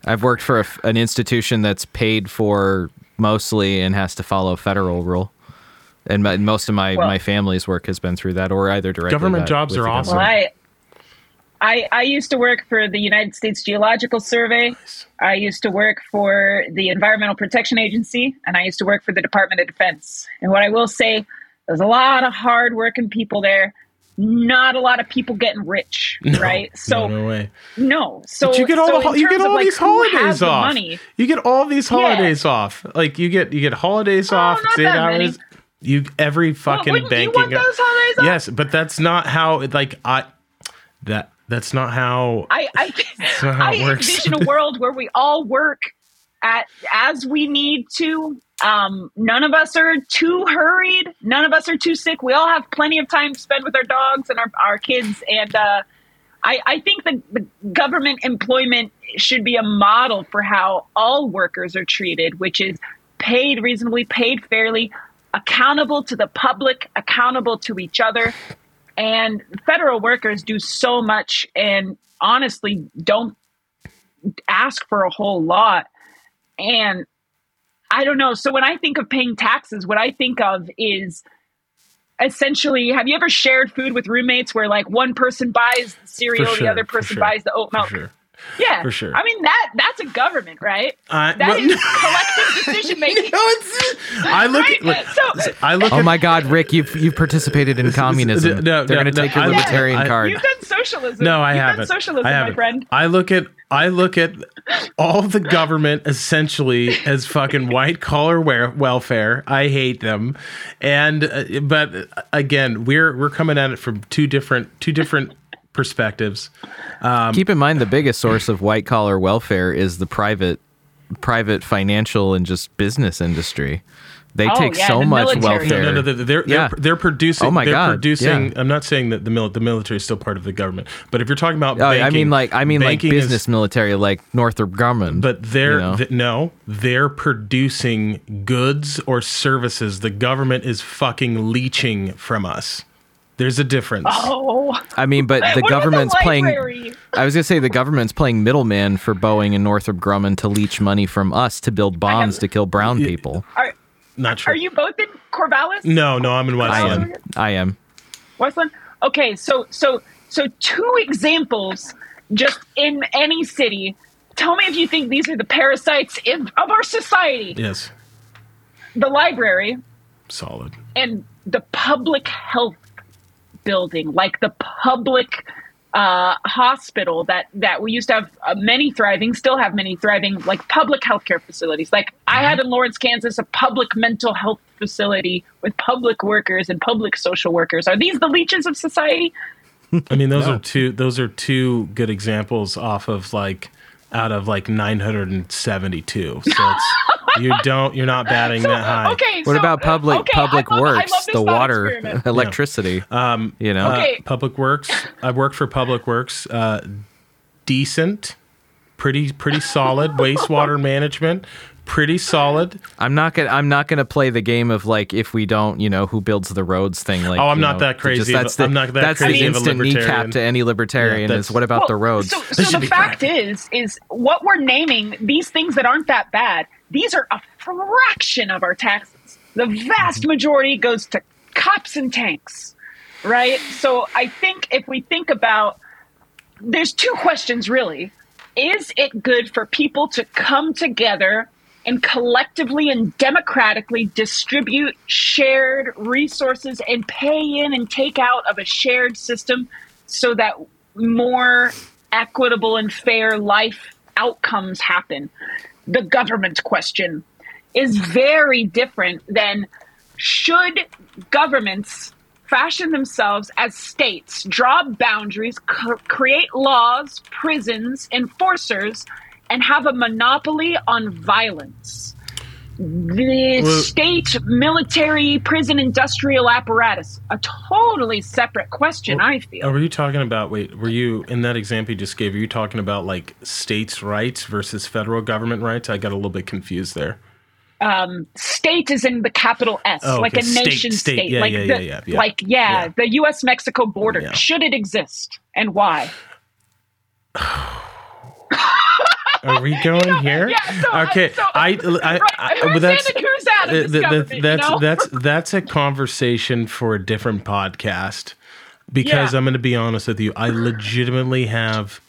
I've worked for a f an institution that's paid for mostly and has to follow federal rule. And my, most of my, Well- my family's work has been through that or either directly. Government jobs are the awesome. Well, I, I, I used to work for the United States Geological Survey. I used to work for the Environmental Protection Agency, and I used to work for the Department of Defense. And what I will say, there's a lot of hardworking people there. Not a lot of people getting rich, right? So no, no way. no. So But you get all so the you get all like, these who holidays off. Money, You get all these holidays off. Like you get you get holidays oh, off. not It's eight that many. hours. You every fucking you banking. want those holidays off? Yes, but that's not how. Like I, that that's not how. I I, not how I envision a world where we all work at as we need to. Um, none of us are too hurried. None of us are too sick. We all have plenty of time to spend with our dogs and our, our kids. And uh, I, I think the, the government employment should be a model for how all workers are treated, which is paid reasonably, paid fairly, accountable to the public, accountable to each other. And federal workers do so much and honestly don't ask for a whole lot. And I don't know. So when I think of paying taxes, what I think of is essentially have you ever shared food with roommates where like one person buys the cereal, sure, the other person sure, buys the oat milk? sure. Yeah. For sure. I mean that that's a government, right? I- That well, is collective decision making. No, it's- I look. Right? Look, So- I look. Oh at, my God, Rick, you've you've participated in communism. no, They're no, going to no, take your I- libertarian I- card. You've done socialism. No, I You've haven't. Done socialism, I haven't. my friend. I look at I look at all the government essentially as fucking white collar welfare. I hate them, and uh, but uh, again, we're we're coming at it from two different two different perspectives. Um, Keep in mind the biggest source of white collar welfare is the private private financial and just business industry. They Oh, take yeah, so the much military. welfare. No, no, no, they're Yeah. they're, they're producing. Oh my they're God, producing. yeah. I'm not saying that the mil- the military is still part of the government, but if you're talking about, Oh, I mean like I mean like banking is- business military like Northrop Grumman. But they're you know? th- no, they're producing goods or services. The government is fucking leeching from us. There's a difference. Oh, I mean, but the What about government's playing. I was gonna say the government's playing middleman for Boeing and Northrop Grumman to leech money from us to build bombs to kill brown people. Are, Not true. are you both in Corvallis? No, no, I'm in I Westland. am. I am. Westland? Okay, so so so two examples just in any city. Tell me if you think these are the parasites in, of our society. Yes, The library solid. and the public health building, like the public uh, hospital that that we used to have uh, many thriving, still have many thriving, like public healthcare facilities. Like I had in Lawrence, Kansas, a public mental health facility with public workers and public social workers. Are these the leeches of society? I mean, those No. are two. Those are two good examples off of like out of like 972. So it's you don't you're not batting that high. Okay. What so- about public okay, public love- works, the water, experiment. electricity? Um, you know, uh, Okay. Public Works. I've worked for Public Works. Uh, decent, pretty pretty solid. Wastewater management, pretty solid. I'm not gonna I'm not gonna play the game of like if we don't, you know, who builds the roads thing. Like, Oh, I'm you not know, that crazy of a- that's the, I'm not that that's crazy the of a instant libertarian. kneecap to any libertarian Yeah, is what about the roads? So, so the fact crap. is, is what we're naming these things that aren't that bad. These are a fraction of our taxes. The vast Mm-hmm. majority goes to cops and tanks, right? So I think if we think about, there's two questions really. Is it good for people to come together and collectively and democratically distribute shared resources and pay in and take out of a shared system so that more equitable and fair life outcomes happen? The government question is very different than should governments fashion themselves as states, draw boundaries, create laws, prisons, enforcers, and have a monopoly on violence. The Well- state, military, prison, industrial apparatus, a totally separate question, I feel. Oh, were you talking about? Wait, were you in that example you just gave? Were you talking about like states' rights versus federal government rights? I got a little bit confused there. um, state is in the capital S, Oh, like a State, nation state. state, Yeah, like yeah, the, yeah, yeah, like yeah, Yeah. the U.S. Mexico border. Should it exist, and why? Are we going here? yeah, so okay. so- I, I, right, I, but that's in and who's out of this th- th- government, you that's know? that's that's a conversation for a different podcast. Because Yeah. I'm going to be honest with you, I legitimately have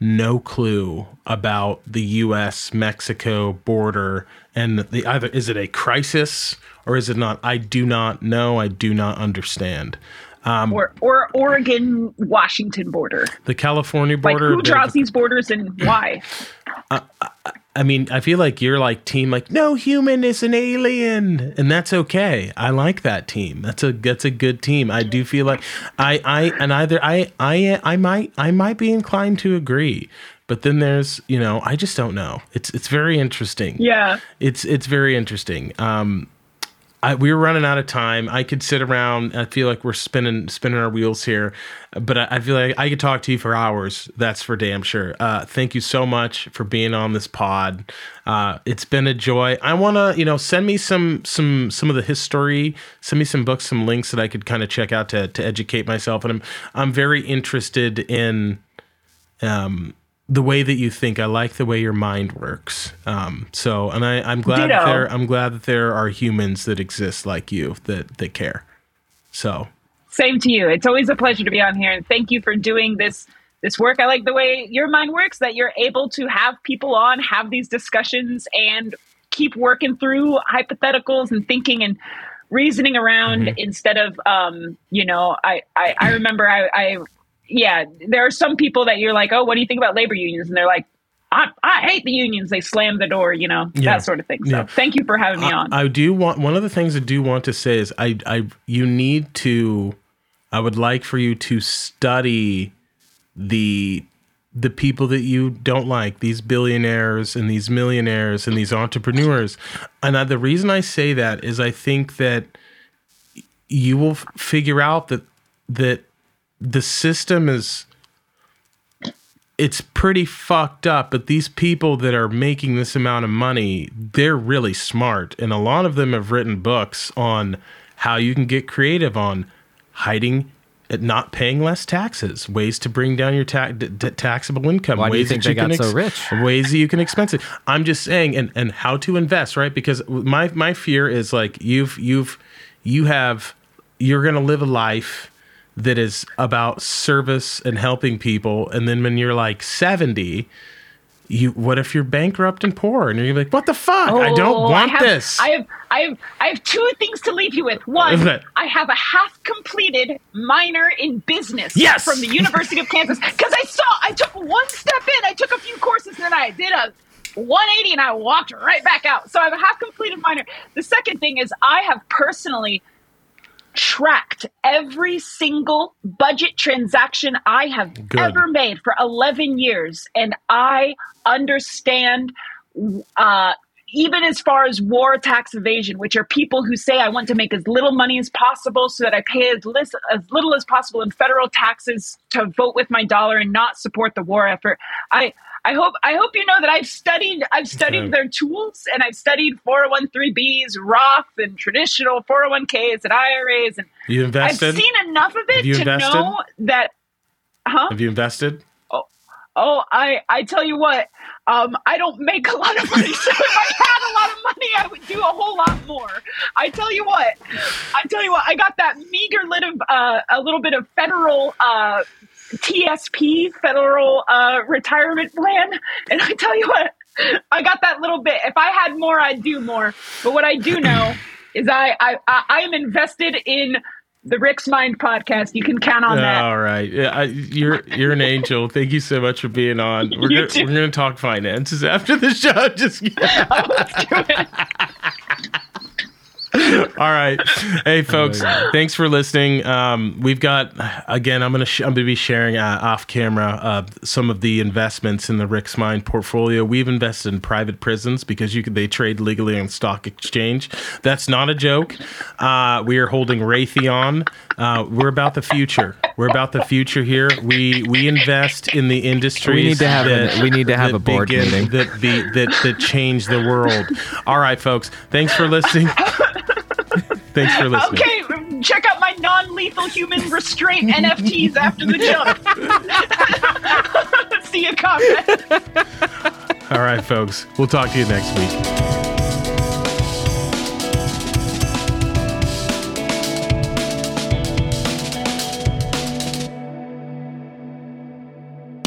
no clue about the U.S. Mexico border and the either is it a crisis or is it not? I do not know. I do not understand. Um, or or Oregon Washington border. the California Like border. who bit of draws these borders and why? I mean, I feel like you're like team like no human is an alien, and that's okay. I like that team. That's a that's a good team. I do feel like I I and either I I I might I might be inclined to agree, but then there's you know I just don't know. It's it's very interesting. Yeah. It's it's very interesting. Um, I, we were running out of time. I could sit around. I feel like we're spinning spinning our wheels here, but I, I feel like I could talk to you for hours. That's for damn sure. Uh, thank you so much for being on this pod. Uh, it's been a joy. I want to, you know, send me some some some of the history. Send me some books, some links that I could kind of check out to to educate myself. And I'm I'm very interested in um, the way that you think. I like the way your mind works. Um, so, and I, I'm glad that there, I'm glad that there are humans that exist like you that that care. So, Same to you. It's always a pleasure to be on here, and thank you for doing this this work. I like the way your mind works. That you're able to have people on, have these discussions, and keep working through hypotheticals and thinking and reasoning around Mm-hmm. instead of, um, you know, I I, I remember I, I yeah, there are some people that you're like, oh, what do you think about labor unions? And they're like. I, I hate the unions. They slam the door, you know, Yeah. that sort of thing. So, Yeah. thank you for having me I, on. I do want one of the things I do want to say is I I you need to I would like for you to study the the people that you don't like these billionaires and these millionaires and these entrepreneurs and I, the reason I say that is I think that you will f- figure out that that the system is it's pretty fucked up but these people that are making this amount of money they're really smart. And a lot of them have written books on how you can get creative on hiding uh, not paying less taxes ways to bring down your ta- d- taxable income Why do you ways think that they got can so rich? ways that you can expense it. I'm just saying and and how to invest right? Because my my fear is like you've you've you have you're going to live a life that is about service and helping people and then when you're like 70 you what if you're bankrupt and poor and you're like what the fuck i oh, don't Oh, want have, this I have, I have, I have two things to leave you with. One, I have a half-completed minor in business Yes! from the University of Kansas because I saw I took one step in. I took a few courses, and then I did a 180 and I walked right back out. So I have a half completed minor. The second thing is I have personally tracked every single budget transaction I have Good. ever made for 11 years. And I understand, uh, even as far as war tax evasion, which are people who say, I want to make as little money as possible so that I pay as, as little as possible in federal taxes to vote with my dollar and not support the war effort. I, I hope I hope you know that I've studied I've studied Okay. their tools and I've studied 401(3)bs, Roth and traditional 401ks and IRAs and You invested. I've seen enough of it to invested? know that huh? Have you invested? Oh, I I tell you what, um, I don't make a lot of money. So if I had a lot of money, I would do a whole lot more. I tell you what, I tell you what, I got that meager lit of uh, a little bit of federal uh, TSP, federal uh, retirement plan, and I tell you what, I got that little bit. If I had more, I'd do more. But what I do know is I I I am invested in the Rick's Mind podcast. You can count on that. All right. Yeah, I, you're you're an angel. Thank you so much for being on. We're You gonna, too. we're gonna talk finances after the show. Just Let's do it. all right. Hey folks, thanks for listening. Um, we've got again. I'm gonna sh- I'm gonna be sharing uh, off camera uh, some of the investments in the Rick's Mind portfolio. We've invested in private prisons because you could they trade legally on stock exchange. That's not a joke. Uh, we are holding Raytheon. Uh, we're about the future. We're about the future here. We we invest in the industries. We need to have that, a- we need to have a board begin- meeting. that be that that change the world. All right, folks. Thanks for listening. Thanks for listening. Okay, check out my non-lethal human restraint NFTs after the jump. See you, comrade. All right, folks. We'll talk to you next week.